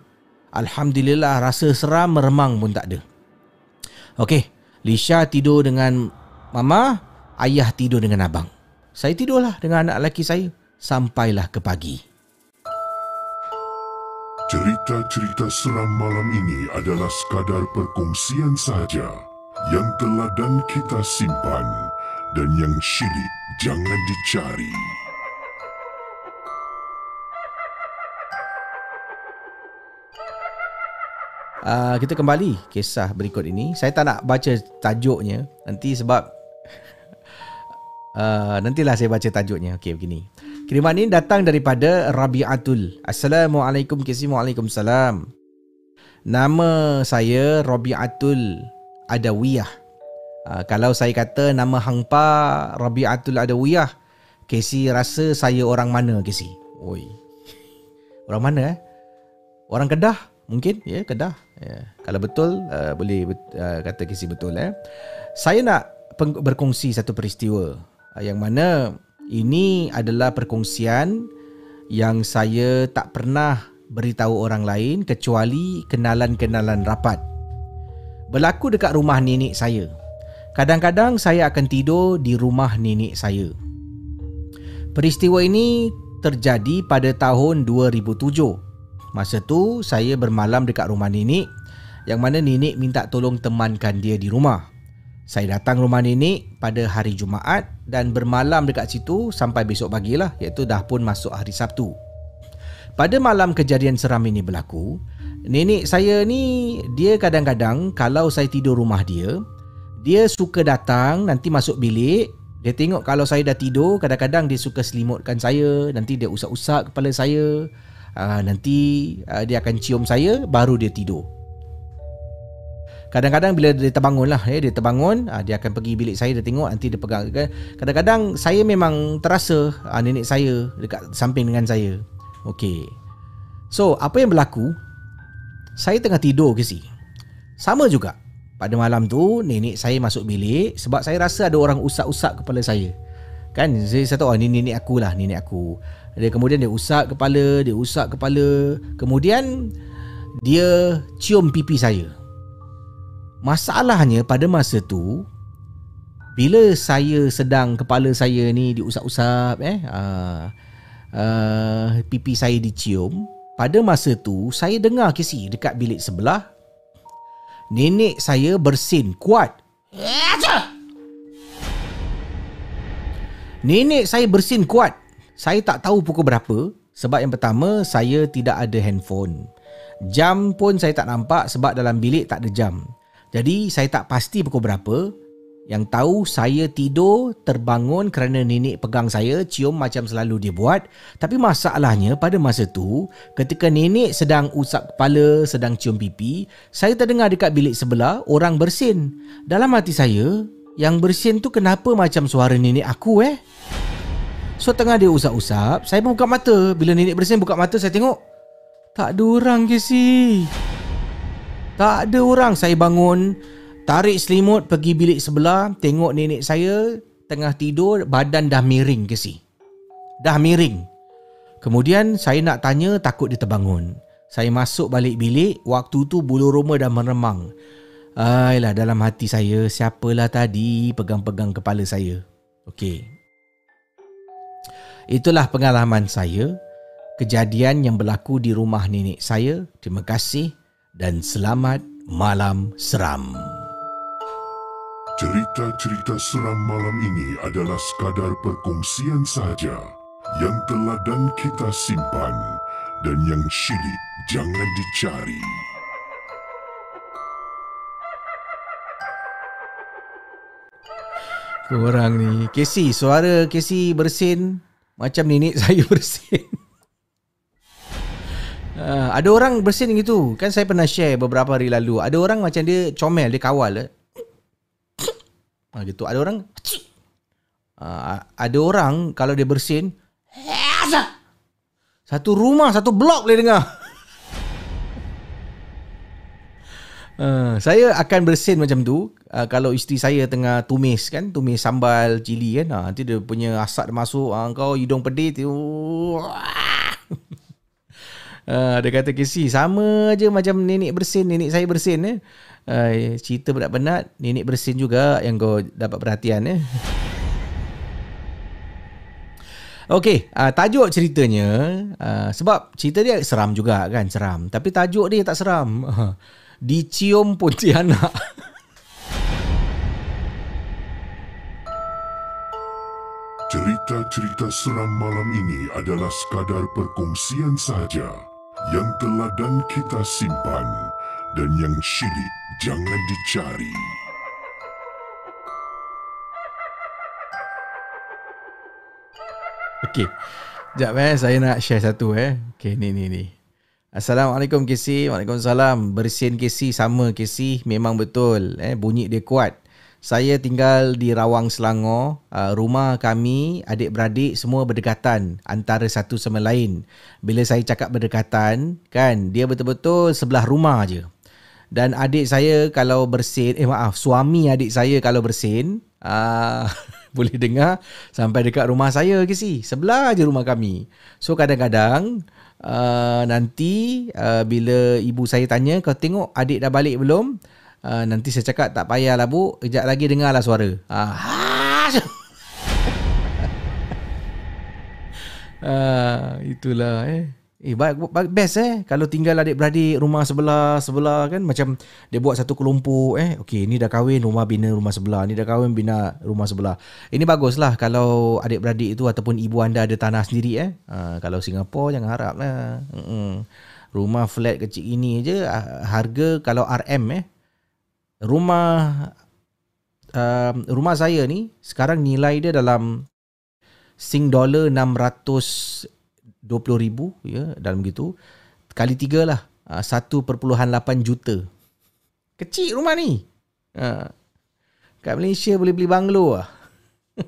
Alhamdulillah rasa seram meremang pun tak ada. Okey, Lisha tidur dengan mama, ayah tidur dengan abang. Saya tidurlah dengan anak lelaki saya sampailah ke pagi. Cerita-cerita seram malam ini adalah sekadar perkongsian sahaja yang telah dan kita simpan dan yang syilid jangan dicari. Uh, kita kembali kisah berikut ini. Saya tak nak baca tajuknya nanti sebab uh, [laughs] nantilah saya baca tajuknya. Okey begini. Kiriman ini datang daripada Rabiatul. Assalamualaikum kisi Waalaikumsalam. Nama saya Rabiatul Adawiyah. Uh, kalau saya kata nama hangpa Rabiatul Adawiyah, Casey rasa saya orang mana Casey? Oi. [laughs] Orang mana eh? Orang Kedah mungkin ya Kedah. Ya. Kalau betul uh, boleh uh, kata Casey betul eh. Saya nak peng- berkongsi satu peristiwa uh, yang mana ini adalah perkongsian yang saya tak pernah beritahu orang lain kecuali kenalan-kenalan rapat. Berlaku dekat rumah nenek saya. Kadang-kadang saya akan tidur di rumah nenek saya. Peristiwa ini terjadi pada tahun 2007. Masa tu saya bermalam dekat rumah nenek yang mana nenek minta tolong temankan dia di rumah. Saya datang rumah nenek pada hari Jumaat dan bermalam dekat situ sampai besok pagi lah iaitu dah pun masuk hari Sabtu. Pada malam kejadian seram ini berlaku, nenek saya ni dia kadang-kadang kalau saya tidur rumah dia, dia suka datang nanti masuk bilik, dia tengok kalau saya dah tidur, kadang-kadang dia suka selimutkan saya, nanti dia usap-usap kepala saya, uh, nanti uh, dia akan cium saya baru dia tidur. Kadang-kadang bila dia terbangun lah eh, Dia terbangun ah, Dia akan pergi bilik saya Dia tengok Nanti dia pegang. Kadang-kadang Saya memang terasa ah, Nenek saya Dekat samping dengan saya. Okey. So apa yang berlaku? Saya tengah tidur ke si? Sama juga. Pada malam tu Nenek saya masuk bilik Sebab saya rasa ada orang usap-usap kepala saya. Kan? Saya, saya tahu oh, Ni nenek aku lah Nenek aku. Dia Kemudian dia usap kepala Dia usap kepala. Kemudian Dia cium pipi saya Masalahnya pada masa tu bila saya sedang kepala saya ni diusap-usap eh uh, uh, pipi saya dicium pada masa tu saya dengar kisi dekat bilik sebelah nenek saya bersin kuat. Nenek saya bersin kuat. Saya tak tahu pukul berapa Sebab yang pertama Saya tidak ada handphone. Jam pun saya tak nampak Sebab dalam bilik tak ada jam jadi saya tak pasti pukul berapa. Yang tahu saya tidur terbangun kerana nenek pegang saya Cium macam selalu dia buat. Tapi masalahnya pada masa tu Ketika nenek sedang usap kepala Sedang cium pipi Saya terdengar dekat bilik sebelah Orang bersin. Dalam hati saya Yang bersin tu kenapa macam suara nenek aku eh? So tengah dia usap-usap Saya pun buka mata. Bila nenek bersin buka mata saya tengok Tak ada orang ke si tak ada orang Saya bangun Tarik selimut pergi bilik sebelah, tengok nenek saya tengah tidur, badan dah miring ke si. Dah miring. Kemudian saya nak tanya, takut dia terbangun. Saya masuk balik bilik, waktu tu bulu roma dah meremang. Ailah dalam hati saya, siapalah tadi pegang-pegang kepala saya. Okey. Itulah pengalaman saya, kejadian yang berlaku di rumah nenek saya. Terima kasih dan selamat malam seram. Cerita-cerita seram malam ini adalah sekadar perkongsian sahaja yang teladan kita simpan dan yang syilid jangan dicari. Korang ni Casey Suara Casey bersin Macam nenek [laughs] saya bersin uh, Ada orang bersin gitu. Kan saya pernah share Beberapa hari lalu. Ada orang macam dia Comel Dia kawal eh. uh, gitu. Ada orang? Uh, Ada orang Kalau dia bersin Satu rumah Satu blok boleh dengar. Uh, saya akan bersin macam tu. Uh, kalau isteri saya tengah tumis kan? Tumis sambal cili kan? Uh, nanti dia punya asap dia masuk. Uh, kau hidung pedih tu dia kata Casey sama aja macam nenek bersin nenek saya bersin eh uh, cerita berat-berat nenek bersin juga yang kau dapat perhatian eh Okey, uh, tajuk ceritanya uh, sebab cerita dia seram juga kan, seram. Tapi tajuk dia tak seram. [laughs] dicium Pontianak. Cerita-cerita seram malam ini adalah sekadar perkongsian sahaja yang teladan kita simpan dan yang syilid jangan dicari. Okey. Sekejap eh, saya nak share satu eh. Okey, ni ni ni. Assalamualaikum KC Waalaikumsalam Bersin KC sama KC Memang betul eh, Bunyi dia kuat Saya tinggal di Rawang Selangor. Uh, Rumah kami Adik-beradik Semua berdekatan Antara satu sama lain. Bila saya cakap berdekatan Kan Dia betul-betul Sebelah rumah je. Dan adik saya Kalau bersin Eh maaf Suami adik saya Kalau bersin uh, [laughs] Boleh dengar Sampai dekat rumah saya KC Sebelah je rumah kami. So kadang-kadang uh, nanti uh, bila ibu saya tanya kau tengok adik dah balik belum uh, nanti saya cakap tak payahlah bu. Kejap lagi dengarlah suara. Uh, uh, [laughs] itulah eh. Eh best eh. Kalau tinggal adik-beradik rumah sebelah sebelah kan? Macam dia buat satu kelompok eh. Okey ni dah kahwin rumah bina rumah sebelah. Ni dah kahwin bina rumah sebelah. Ini baguslah kalau adik-beradik itu ataupun ibu anda ada tanah sendiri eh. Ha, kalau Singapura jangan harap. Mm-mm. Rumah flat kecil ini aja harga kalau RM eh rumah uh, rumah saya ni sekarang nilai dia dalam Sing dollar 600 20,000 ya dalam gitu. Kali tiga lah. 1.8 juta. Kecil rumah ni. Ha. kat Malaysia boleh beli banglo lah [laughs]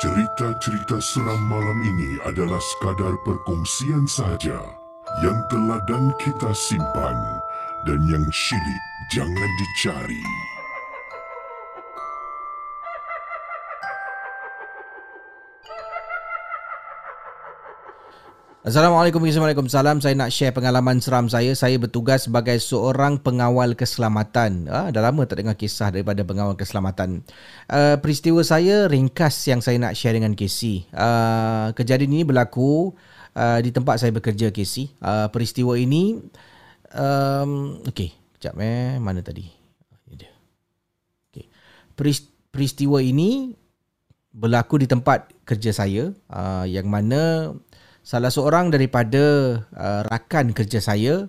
Cerita-cerita seram malam ini adalah sekadar perkongsian sahaja yang teladan kita simpan dan yang syilid jangan dicari. Assalamualaikum warahmatullahi wabarakatuh. Saya nak share pengalaman seram saya. Saya bertugas sebagai seorang pengawal keselamatan. Ah, dah lama tak dengar kisah daripada pengawal keselamatan. Uh, peristiwa saya ringkas yang saya nak share dengan Casey. Uh, kejadian ini berlaku uh, di tempat saya bekerja Casey. Uh, peristiwa ini um, okey, kejap eh mana tadi? Ini dia. Okey. Peristiwa ini berlaku di tempat kerja saya uh, yang mana salah seorang daripada uh, rakan kerja saya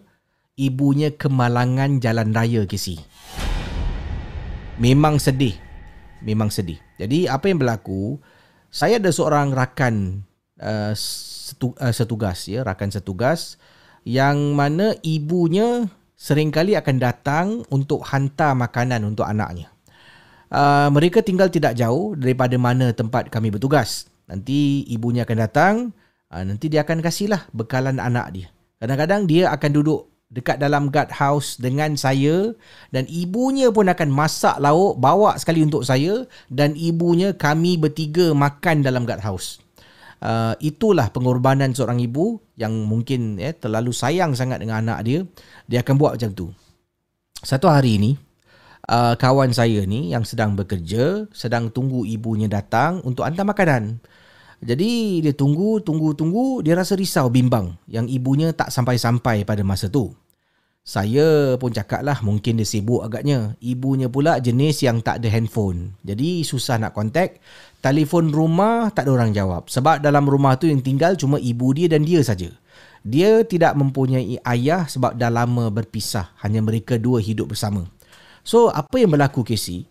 ibunya kemalangan jalan raya KC. Memang sedih. Memang sedih. Jadi apa yang berlaku? Saya ada seorang rakan uh, setu, uh, setugas ya, rakan setugas yang mana ibunya seringkali akan datang untuk hantar makanan untuk anaknya. Uh, mereka tinggal tidak jauh daripada mana tempat kami bertugas. Nanti ibunya akan datang, uh, nanti dia akan kasihlah bekalan anak dia. Kadang-kadang dia akan duduk dekat dalam guard house dengan saya dan ibunya pun akan masak lauk bawa sekali untuk saya dan ibunya kami bertiga makan dalam guard house. Uh, itulah pengorbanan seorang ibu yang mungkin eh, terlalu sayang sangat dengan anak dia. Dia akan buat macam tu. Satu hari ni, uh, kawan saya ni yang sedang bekerja, sedang tunggu ibunya datang untuk hantar makanan. Jadi dia tunggu, tunggu, tunggu. Dia rasa risau, bimbang yang ibunya tak sampai-sampai pada masa tu. Saya pun cakap lah mungkin dia sibuk agaknya. Ibunya pula jenis yang tak ada handphone. Jadi susah nak kontak. Telefon rumah tak ada orang jawab. Sebab dalam rumah tu yang tinggal cuma ibu dia dan dia saja. Dia tidak mempunyai ayah sebab dah lama berpisah. Hanya mereka dua hidup bersama. So apa yang berlaku Casey?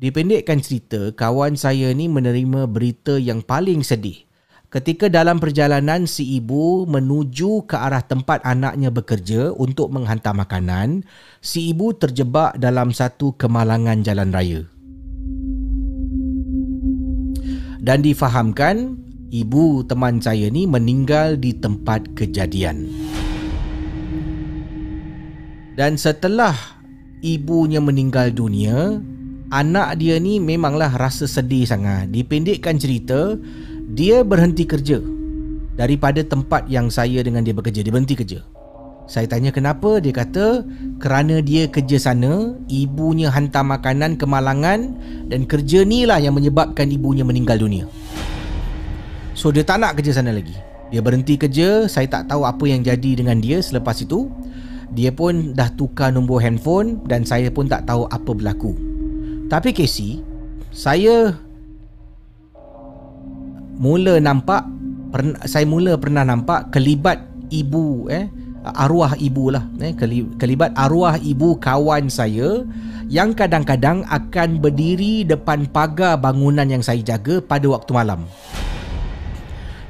Dipendekkan cerita, kawan saya ni menerima berita yang paling sedih. Ketika dalam perjalanan si ibu menuju ke arah tempat anaknya bekerja untuk menghantar makanan, si ibu terjebak dalam satu kemalangan jalan raya. Dan difahamkan, ibu teman saya ni meninggal di tempat kejadian. Dan setelah ibunya meninggal dunia, anak dia ni memanglah rasa sedih sangat. Dipendekkan cerita, dia berhenti kerja daripada tempat yang saya dengan dia bekerja. Dia berhenti kerja. Saya tanya kenapa, dia kata kerana dia kerja sana, ibunya hantar makanan ke Malangan dan kerja ni lah yang menyebabkan ibunya meninggal dunia. So dia tak nak kerja sana lagi. Dia berhenti kerja, saya tak tahu apa yang jadi dengan dia selepas itu. Dia pun dah tukar nombor handphone dan saya pun tak tahu apa berlaku. Tapi Casey Saya Mula nampak pernah, Saya mula pernah nampak Kelibat ibu eh Arwah ibu lah eh, Kelibat arwah ibu kawan saya Yang kadang-kadang akan berdiri Depan pagar bangunan yang saya jaga Pada waktu malam.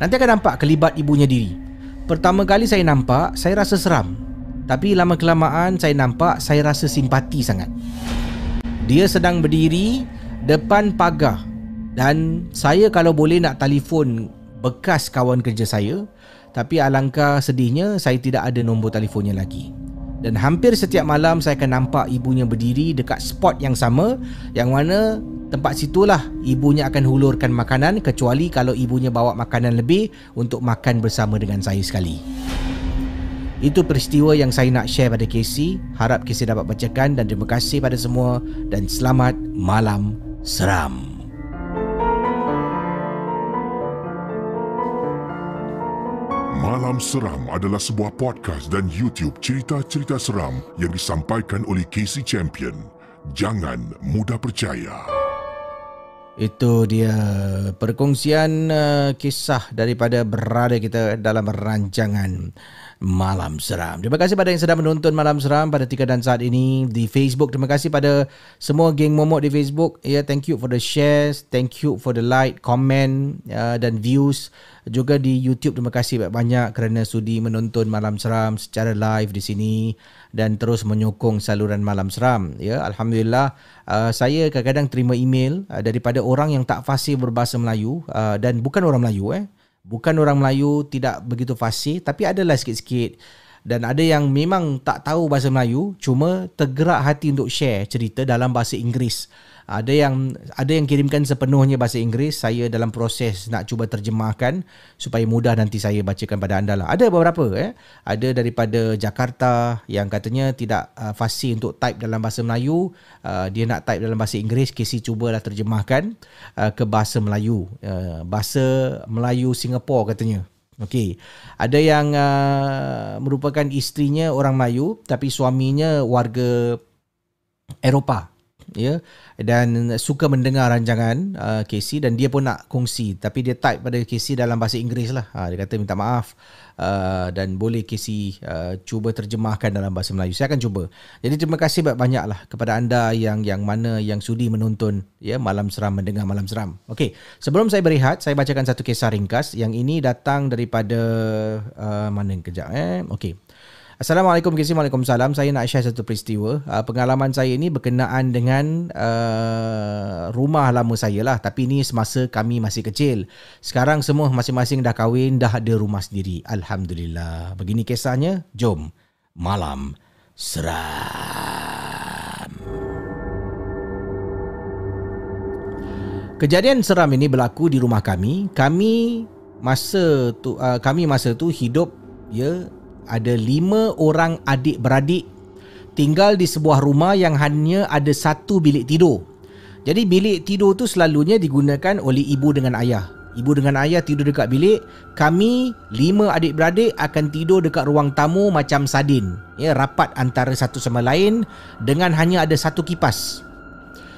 Nanti akan nampak kelibat ibunya diri. Pertama kali saya nampak Saya rasa seram. Tapi lama kelamaan saya nampak Saya rasa simpati sangat dia sedang berdiri depan pagar dan saya kalau boleh nak telefon bekas kawan kerja saya tapi alangkah sedihnya saya tidak ada nombor telefonnya lagi. Dan hampir setiap malam saya akan nampak ibunya berdiri dekat spot yang sama yang mana tempat situlah ibunya akan hulurkan makanan kecuali kalau ibunya bawa makanan lebih untuk makan bersama dengan saya sekali. Itu peristiwa yang saya nak share pada Casey. Harap Casey dapat bacakan dan terima kasih pada semua dan selamat malam seram. Malam Seram adalah sebuah podcast dan YouTube cerita-cerita seram yang disampaikan oleh Casey Champion. Jangan mudah percaya. Itu dia perkongsian uh, kisah daripada berada kita dalam rancangan Malam Seram. Terima kasih pada yang sedang menonton Malam Seram pada tiga dan saat ini di Facebook. Terima kasih pada semua geng momok di Facebook. Ya, yeah, thank you for the shares, thank you for the like, comment uh, dan views. Juga di YouTube terima kasih banyak-banyak kerana sudi menonton Malam Seram secara live di sini dan terus menyokong saluran Malam Seram. Ya, alhamdulillah uh, saya kadang-kadang terima email uh, daripada orang yang tak fasih berbahasa Melayu uh, dan bukan orang Melayu eh bukan orang Melayu tidak begitu fasih tapi adalah sikit-sikit dan ada yang memang tak tahu bahasa Melayu cuma tergerak hati untuk share cerita dalam bahasa Inggeris. Ada yang ada yang kirimkan sepenuhnya bahasa Inggeris saya dalam proses nak cuba terjemahkan supaya mudah nanti saya bacakan pada anda lah. Ada beberapa eh. Ada daripada Jakarta yang katanya tidak uh, fasih untuk type dalam bahasa Melayu. Uh, dia nak type dalam bahasa Inggeris Casey cubalah terjemahkan uh, ke bahasa Melayu. Uh, bahasa Melayu Singapura katanya Okey. Ada yang uh, merupakan isterinya orang Melayu tapi suaminya warga Eropah ya. Dan suka mendengar rancangan uh, Casey dan dia pun nak kongsi. Tapi dia type pada Casey dalam bahasa Inggeris lah. Ha, dia kata minta maaf uh, dan boleh Casey uh, cuba terjemahkan dalam bahasa Melayu. Saya akan cuba. Jadi terima kasih banyak lah kepada anda yang yang mana yang sudi menonton ya malam seram mendengar malam seram. Okey, sebelum saya berehat saya bacakan satu kisah ringkas yang ini datang daripada uh, mana kejap eh? Okey Assalamualaikum warahmatullahi wabarakatuh. Saya nak share satu peristiwa. Uh, pengalaman saya ini berkenaan dengan uh, rumah lama saya lah. Tapi ini semasa kami masih kecil. Sekarang semua masing-masing dah kahwin, dah ada rumah sendiri. Alhamdulillah. Begini kisahnya. Jom. Malam Seram. Kejadian seram ini berlaku di rumah kami. Kami masa tu uh, kami masa tu hidup ya ada lima orang adik-beradik tinggal di sebuah rumah yang hanya ada satu bilik tidur. Jadi bilik tidur tu selalunya digunakan oleh ibu dengan ayah. Ibu dengan ayah tidur dekat bilik, kami lima adik-beradik akan tidur dekat ruang tamu macam sardin. Ya, rapat antara satu sama lain dengan hanya ada satu kipas.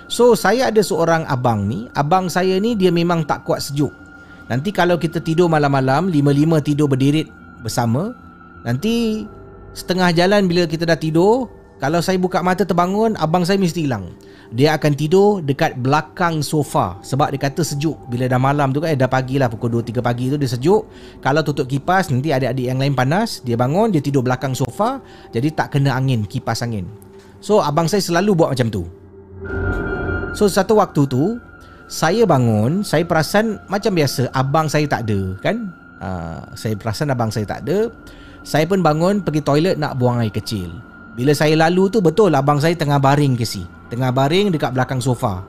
So, saya ada seorang abang ni. Abang saya ni dia memang tak kuat sejuk. Nanti kalau kita tidur malam-malam, lima-lima tidur berdiri bersama, Nanti setengah jalan bila kita dah tidur, kalau saya buka mata terbangun, abang saya mesti hilang. Dia akan tidur dekat belakang sofa sebab dia kata sejuk. Bila dah malam tu kan, eh, dah pagi lah pukul 2-3 pagi tu dia sejuk. Kalau tutup kipas, nanti adik-adik yang lain panas. Dia bangun, dia tidur belakang sofa. Jadi tak kena angin, kipas angin. So abang saya selalu buat macam tu. So satu waktu tu, saya bangun, saya perasan macam biasa abang saya tak ada kan. Uh, saya perasan abang saya tak ada. Saya pun bangun pergi toilet nak buang air kecil. Bila saya lalu tu betul abang saya tengah baring ke si. Tengah baring dekat belakang sofa.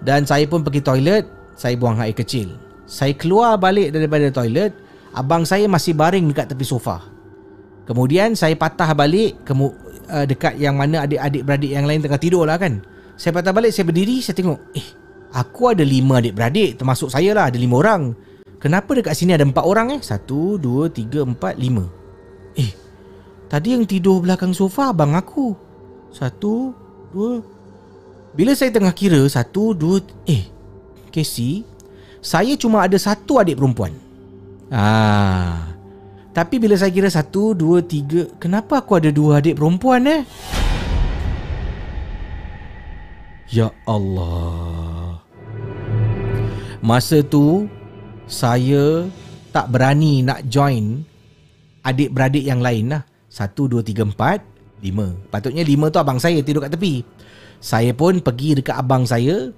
Dan saya pun pergi toilet, saya buang air kecil. Saya keluar balik daripada toilet, abang saya masih baring dekat tepi sofa. Kemudian saya patah balik kemu, uh, dekat yang mana adik-adik beradik yang lain tengah tidur lah kan. Saya patah balik, saya berdiri, saya tengok, eh, aku ada lima adik-beradik, termasuk saya lah, ada lima orang. Kenapa dekat sini ada empat orang eh? Satu, dua, tiga, empat, lima. Tadi yang tidur belakang sofa abang aku. Satu, dua. Bila saya tengah kira, satu, dua, eh, Casey, saya cuma ada satu adik perempuan. Ah, tapi bila saya kira satu, dua, tiga, kenapa aku ada dua adik perempuan eh? Ya Allah. Masa tu, saya tak berani nak join adik-beradik yang lain lah. Satu, dua, tiga, empat, lima. Patutnya lima tu abang saya tidur kat tepi. Saya pun pergi dekat abang saya.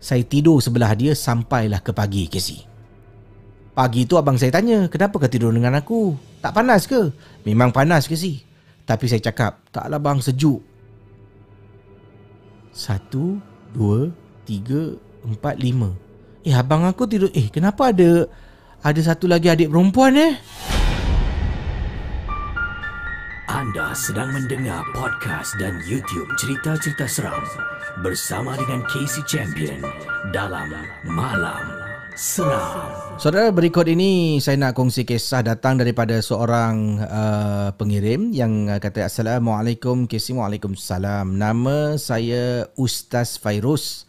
Saya tidur sebelah dia sampailah ke pagi, Casey. Pagi tu abang saya tanya, kenapa kau tidur dengan aku? Tak panas ke? Memang panas, Casey. Tapi saya cakap, taklah bang, sejuk. Satu, dua, tiga, empat, lima. Eh, abang aku tidur. Eh, kenapa ada ada satu lagi adik perempuan eh? Anda sedang mendengar podcast dan YouTube cerita-cerita seram bersama dengan Casey Champion dalam Malam Seram. Saudara berikut ini saya nak kongsi kisah datang daripada seorang uh, pengirim yang uh, kata Assalamualaikum Casey Waalaikumsalam. Nama saya Ustaz Fairuz.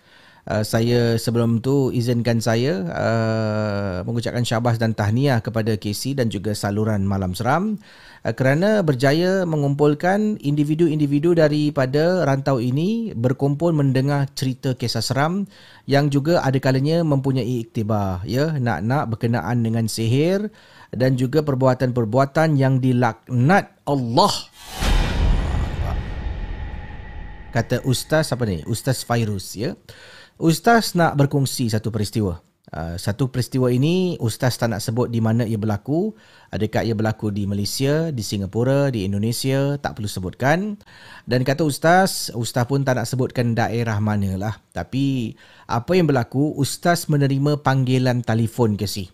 Uh, saya sebelum tu izinkan saya uh, mengucapkan syabas dan tahniah kepada Casey dan juga saluran Malam Seram. Eh, kerana berjaya mengumpulkan individu-individu daripada rantau ini berkumpul mendengar cerita kisah seram yang juga ada kalanya mempunyai iktibar ya. Nak-nak berkenaan dengan sihir dan juga perbuatan-perbuatan yang dilaknat Allah. Kata ustaz apa ni? Ustaz Fairuz ya ustaz nak berkongsi satu peristiwa Uh, satu peristiwa ini ustaz tak nak sebut di mana ia berlaku. Adakah ia berlaku di Malaysia, di Singapura, di Indonesia, tak perlu sebutkan. Dan kata ustaz, ustaz pun tak nak sebutkan daerah mana lah. Tapi apa yang berlaku, ustaz menerima panggilan telefon ke si.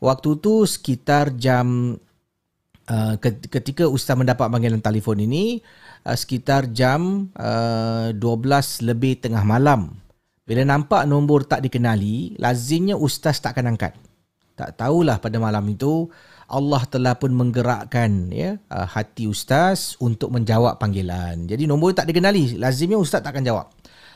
Waktu tu sekitar jam uh, ketika ustaz mendapat panggilan telefon ini uh, sekitar jam uh, 12 lebih tengah malam. Bila nampak nombor tak dikenali, lazimnya ustaz takkan angkat. Tak tahulah pada malam itu Allah telah pun menggerakkan ya uh, hati ustaz untuk menjawab panggilan. Jadi nombor tak dikenali, lazimnya ustaz takkan jawab.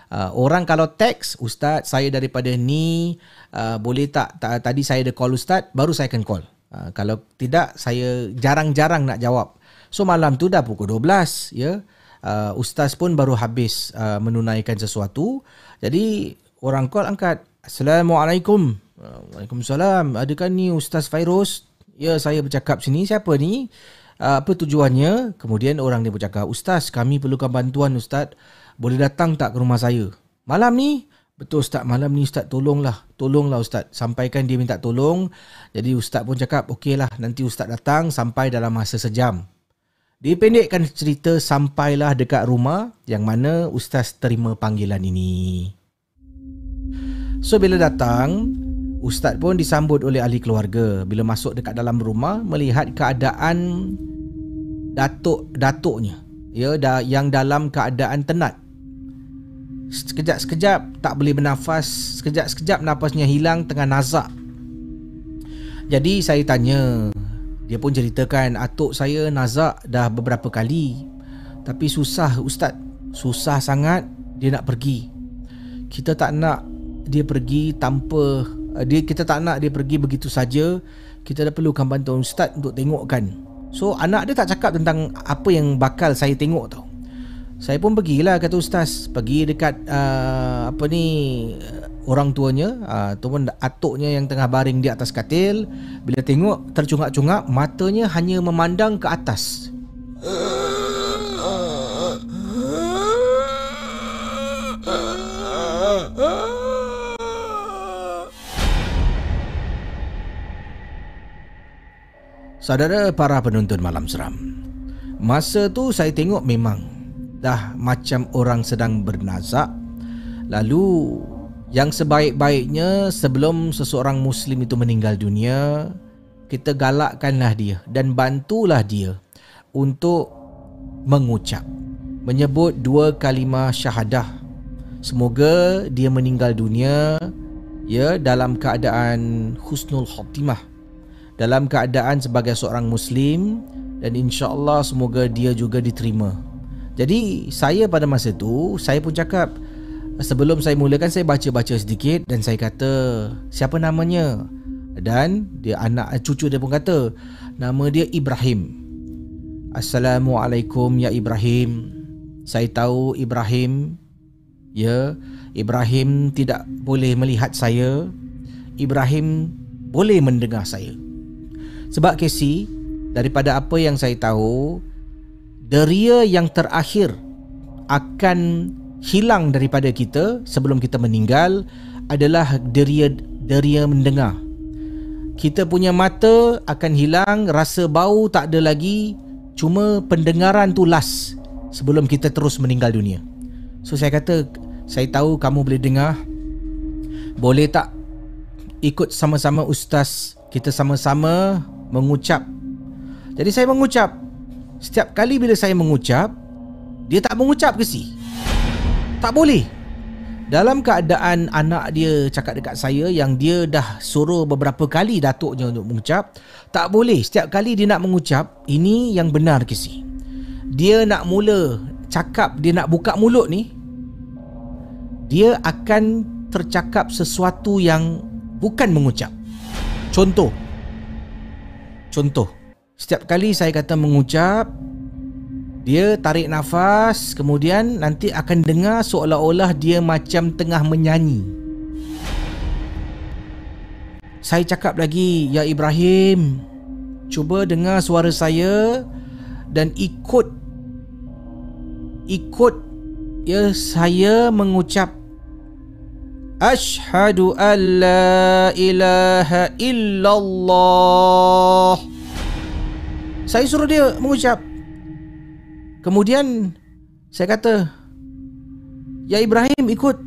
Uh, orang kalau teks ustaz saya daripada ni uh, boleh tak, tak tadi saya ada call ustaz baru saya akan call. Uh, kalau tidak saya jarang-jarang nak jawab. So malam tu dah pukul 12 ya. Uh, ustaz pun baru habis uh, menunaikan sesuatu. Jadi orang call angkat. Assalamualaikum. Waalaikumsalam. Adakah ni Ustaz Fairuz? Ya, saya bercakap sini. Siapa ni? Uh, apa tujuannya? Kemudian orang dia bercakap, Ustaz, kami perlukan bantuan Ustaz. Boleh datang tak ke rumah saya? Malam ni? Betul Ustaz, malam ni Ustaz tolonglah. Tolonglah Ustaz. Sampaikan dia minta tolong. Jadi Ustaz pun cakap, okeylah nanti Ustaz datang sampai dalam masa sejam. Dipendekkan cerita sampailah dekat rumah yang mana ustaz terima panggilan ini. So bila datang, ustaz pun disambut oleh ahli keluarga. Bila masuk dekat dalam rumah melihat keadaan datuk datuknya, ya yang dalam keadaan tenat. Sekejap-sekejap tak boleh bernafas, sekejap-sekejap nafasnya hilang tengah nazak. Jadi saya tanya, dia pun ceritakan atuk saya nazak dah beberapa kali. Tapi susah ustaz. Susah sangat dia nak pergi. Kita tak nak dia pergi tanpa eh, dia kita tak nak dia pergi begitu saja. Kita dah perlukan bantuan ustaz untuk tengokkan. So anak dia tak cakap tentang apa yang bakal saya tengok tau. Saya pun pergilah kata ustaz, pergi dekat uh, apa ni orang tuanya uh, ataupun atuknya yang tengah baring di atas katil. Bila tengok tercungak-cungak matanya hanya memandang ke atas. Saudara para penonton malam seram Masa tu saya tengok memang Dah macam orang sedang bernazak. Lalu yang sebaik-baiknya sebelum seseorang muslim itu meninggal dunia kita galakkanlah dia dan bantulah dia untuk mengucap menyebut dua kalimah syahadah. Semoga dia meninggal dunia ya dalam keadaan husnul khatimah dalam keadaan sebagai seorang muslim dan insya-Allah semoga dia juga diterima jadi saya pada masa itu saya pun cakap Sebelum saya mulakan saya baca-baca sedikit dan saya kata siapa namanya dan dia anak cucu dia pun kata nama dia Ibrahim. Assalamualaikum ya Ibrahim. Saya tahu Ibrahim ya Ibrahim tidak boleh melihat saya. Ibrahim boleh mendengar saya. Sebab Casey daripada apa yang saya tahu deria yang terakhir akan hilang daripada kita sebelum kita meninggal adalah deria deria mendengar. Kita punya mata akan hilang, rasa bau tak ada lagi, cuma pendengaran tu last sebelum kita terus meninggal dunia. So saya kata, saya tahu kamu boleh dengar. Boleh tak ikut sama-sama ustaz kita sama-sama mengucap. Jadi saya mengucap. Setiap kali bila saya mengucap, dia tak mengucap ke si? Tak boleh. Dalam keadaan anak dia cakap dekat saya Yang dia dah suruh beberapa kali datuknya untuk mengucap Tak boleh. Setiap kali dia nak mengucap Ini yang benar kisi Dia nak mula cakap Dia nak buka mulut ni Dia akan tercakap sesuatu yang Bukan mengucap. Contoh. Contoh Setiap kali saya kata mengucap dia tarik nafas Kemudian nanti akan dengar seolah-olah dia macam tengah menyanyi. Saya cakap lagi Ya Ibrahim Cuba dengar suara saya Dan ikut Ikut Ya saya mengucap Ashhadu an la ilaha illallah Saya suruh dia mengucap. Kemudian Saya kata Ya Ibrahim ikut.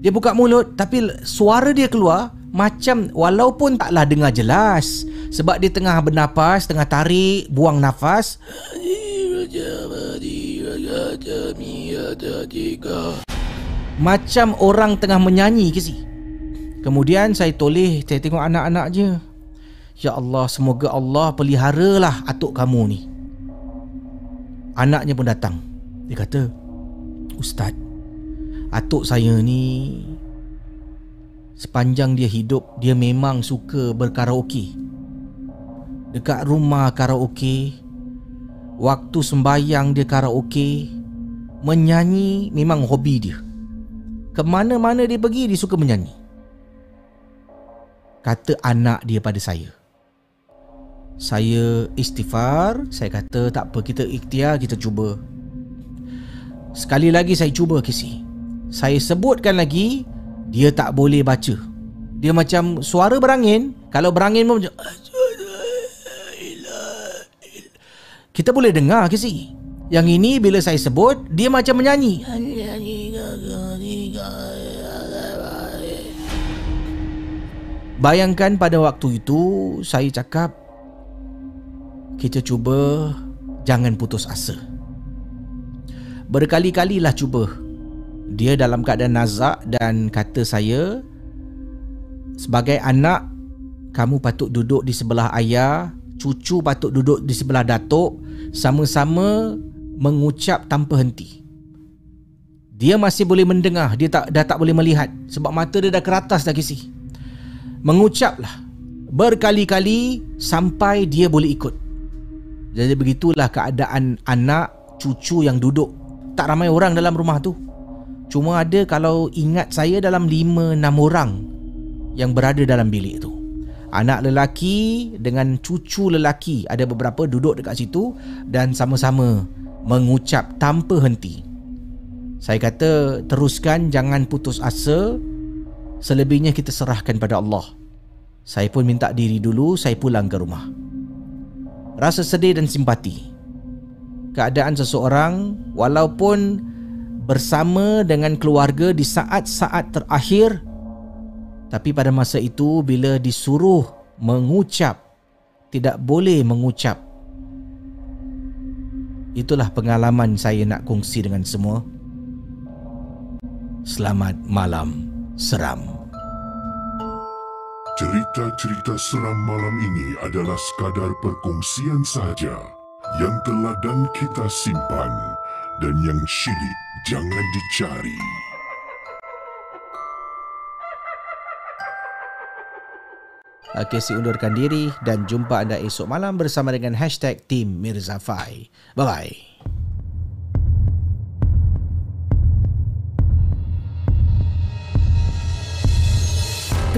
Dia buka mulut Tapi suara dia keluar Macam Walaupun taklah dengar jelas. Sebab dia tengah bernapas Tengah tarik Buang nafas. Macam orang tengah menyanyi ke si? Kemudian saya toleh Saya tengok anak-anak je Ya Allah semoga Allah peliharalah atuk kamu ni. Anaknya pun datang. Dia kata Ustaz Atuk saya ni Sepanjang dia hidup Dia memang suka berkaraoke. Dekat rumah karaoke Waktu sembayang dia karaoke Menyanyi memang hobi dia. Kemana-mana dia pergi dia suka menyanyi. Kata anak dia pada saya Saya istighfar Saya kata tak apa kita ikhtiar kita cuba. Sekali lagi saya cuba kisi Saya sebutkan lagi Dia tak boleh baca. Dia macam suara berangin. Kalau berangin pun macam Kita boleh dengar kisi Yang ini bila saya sebut Dia macam menyanyi. Bayangkan pada waktu itu Saya cakap Kita cuba Jangan putus asa. Berkali-kalilah cuba. Dia dalam keadaan nazak Dan kata saya Sebagai anak Kamu patut duduk di sebelah ayah Cucu patut duduk di sebelah datuk Sama-sama Mengucap tanpa henti. Dia masih boleh mendengar Dia tak dah tak boleh melihat Sebab mata dia dah keratas dah kisih. Mengucaplah berkali-kali sampai dia boleh ikut. Jadi begitulah keadaan anak cucu yang duduk. Tak ramai orang dalam rumah tu. Cuma ada kalau ingat saya dalam 5 6 orang yang berada dalam bilik tu. Anak lelaki dengan cucu lelaki ada beberapa duduk dekat situ dan sama-sama mengucap tanpa henti. Saya kata teruskan jangan putus asa Selebihnya kita serahkan pada Allah. Saya pun minta diri dulu, saya pulang ke rumah. Rasa sedih dan simpati. Keadaan seseorang walaupun bersama dengan keluarga di saat-saat terakhir tapi pada masa itu bila disuruh mengucap tidak boleh mengucap itulah pengalaman saya nak kongsi dengan semua selamat malam seram. Cerita-cerita seram malam ini adalah sekadar perkongsian sahaja yang telah dan kita simpan dan yang syilid jangan dicari. Okey, si undurkan diri dan jumpa anda esok malam bersama dengan hashtag Team Mirza Fai. Bye-bye.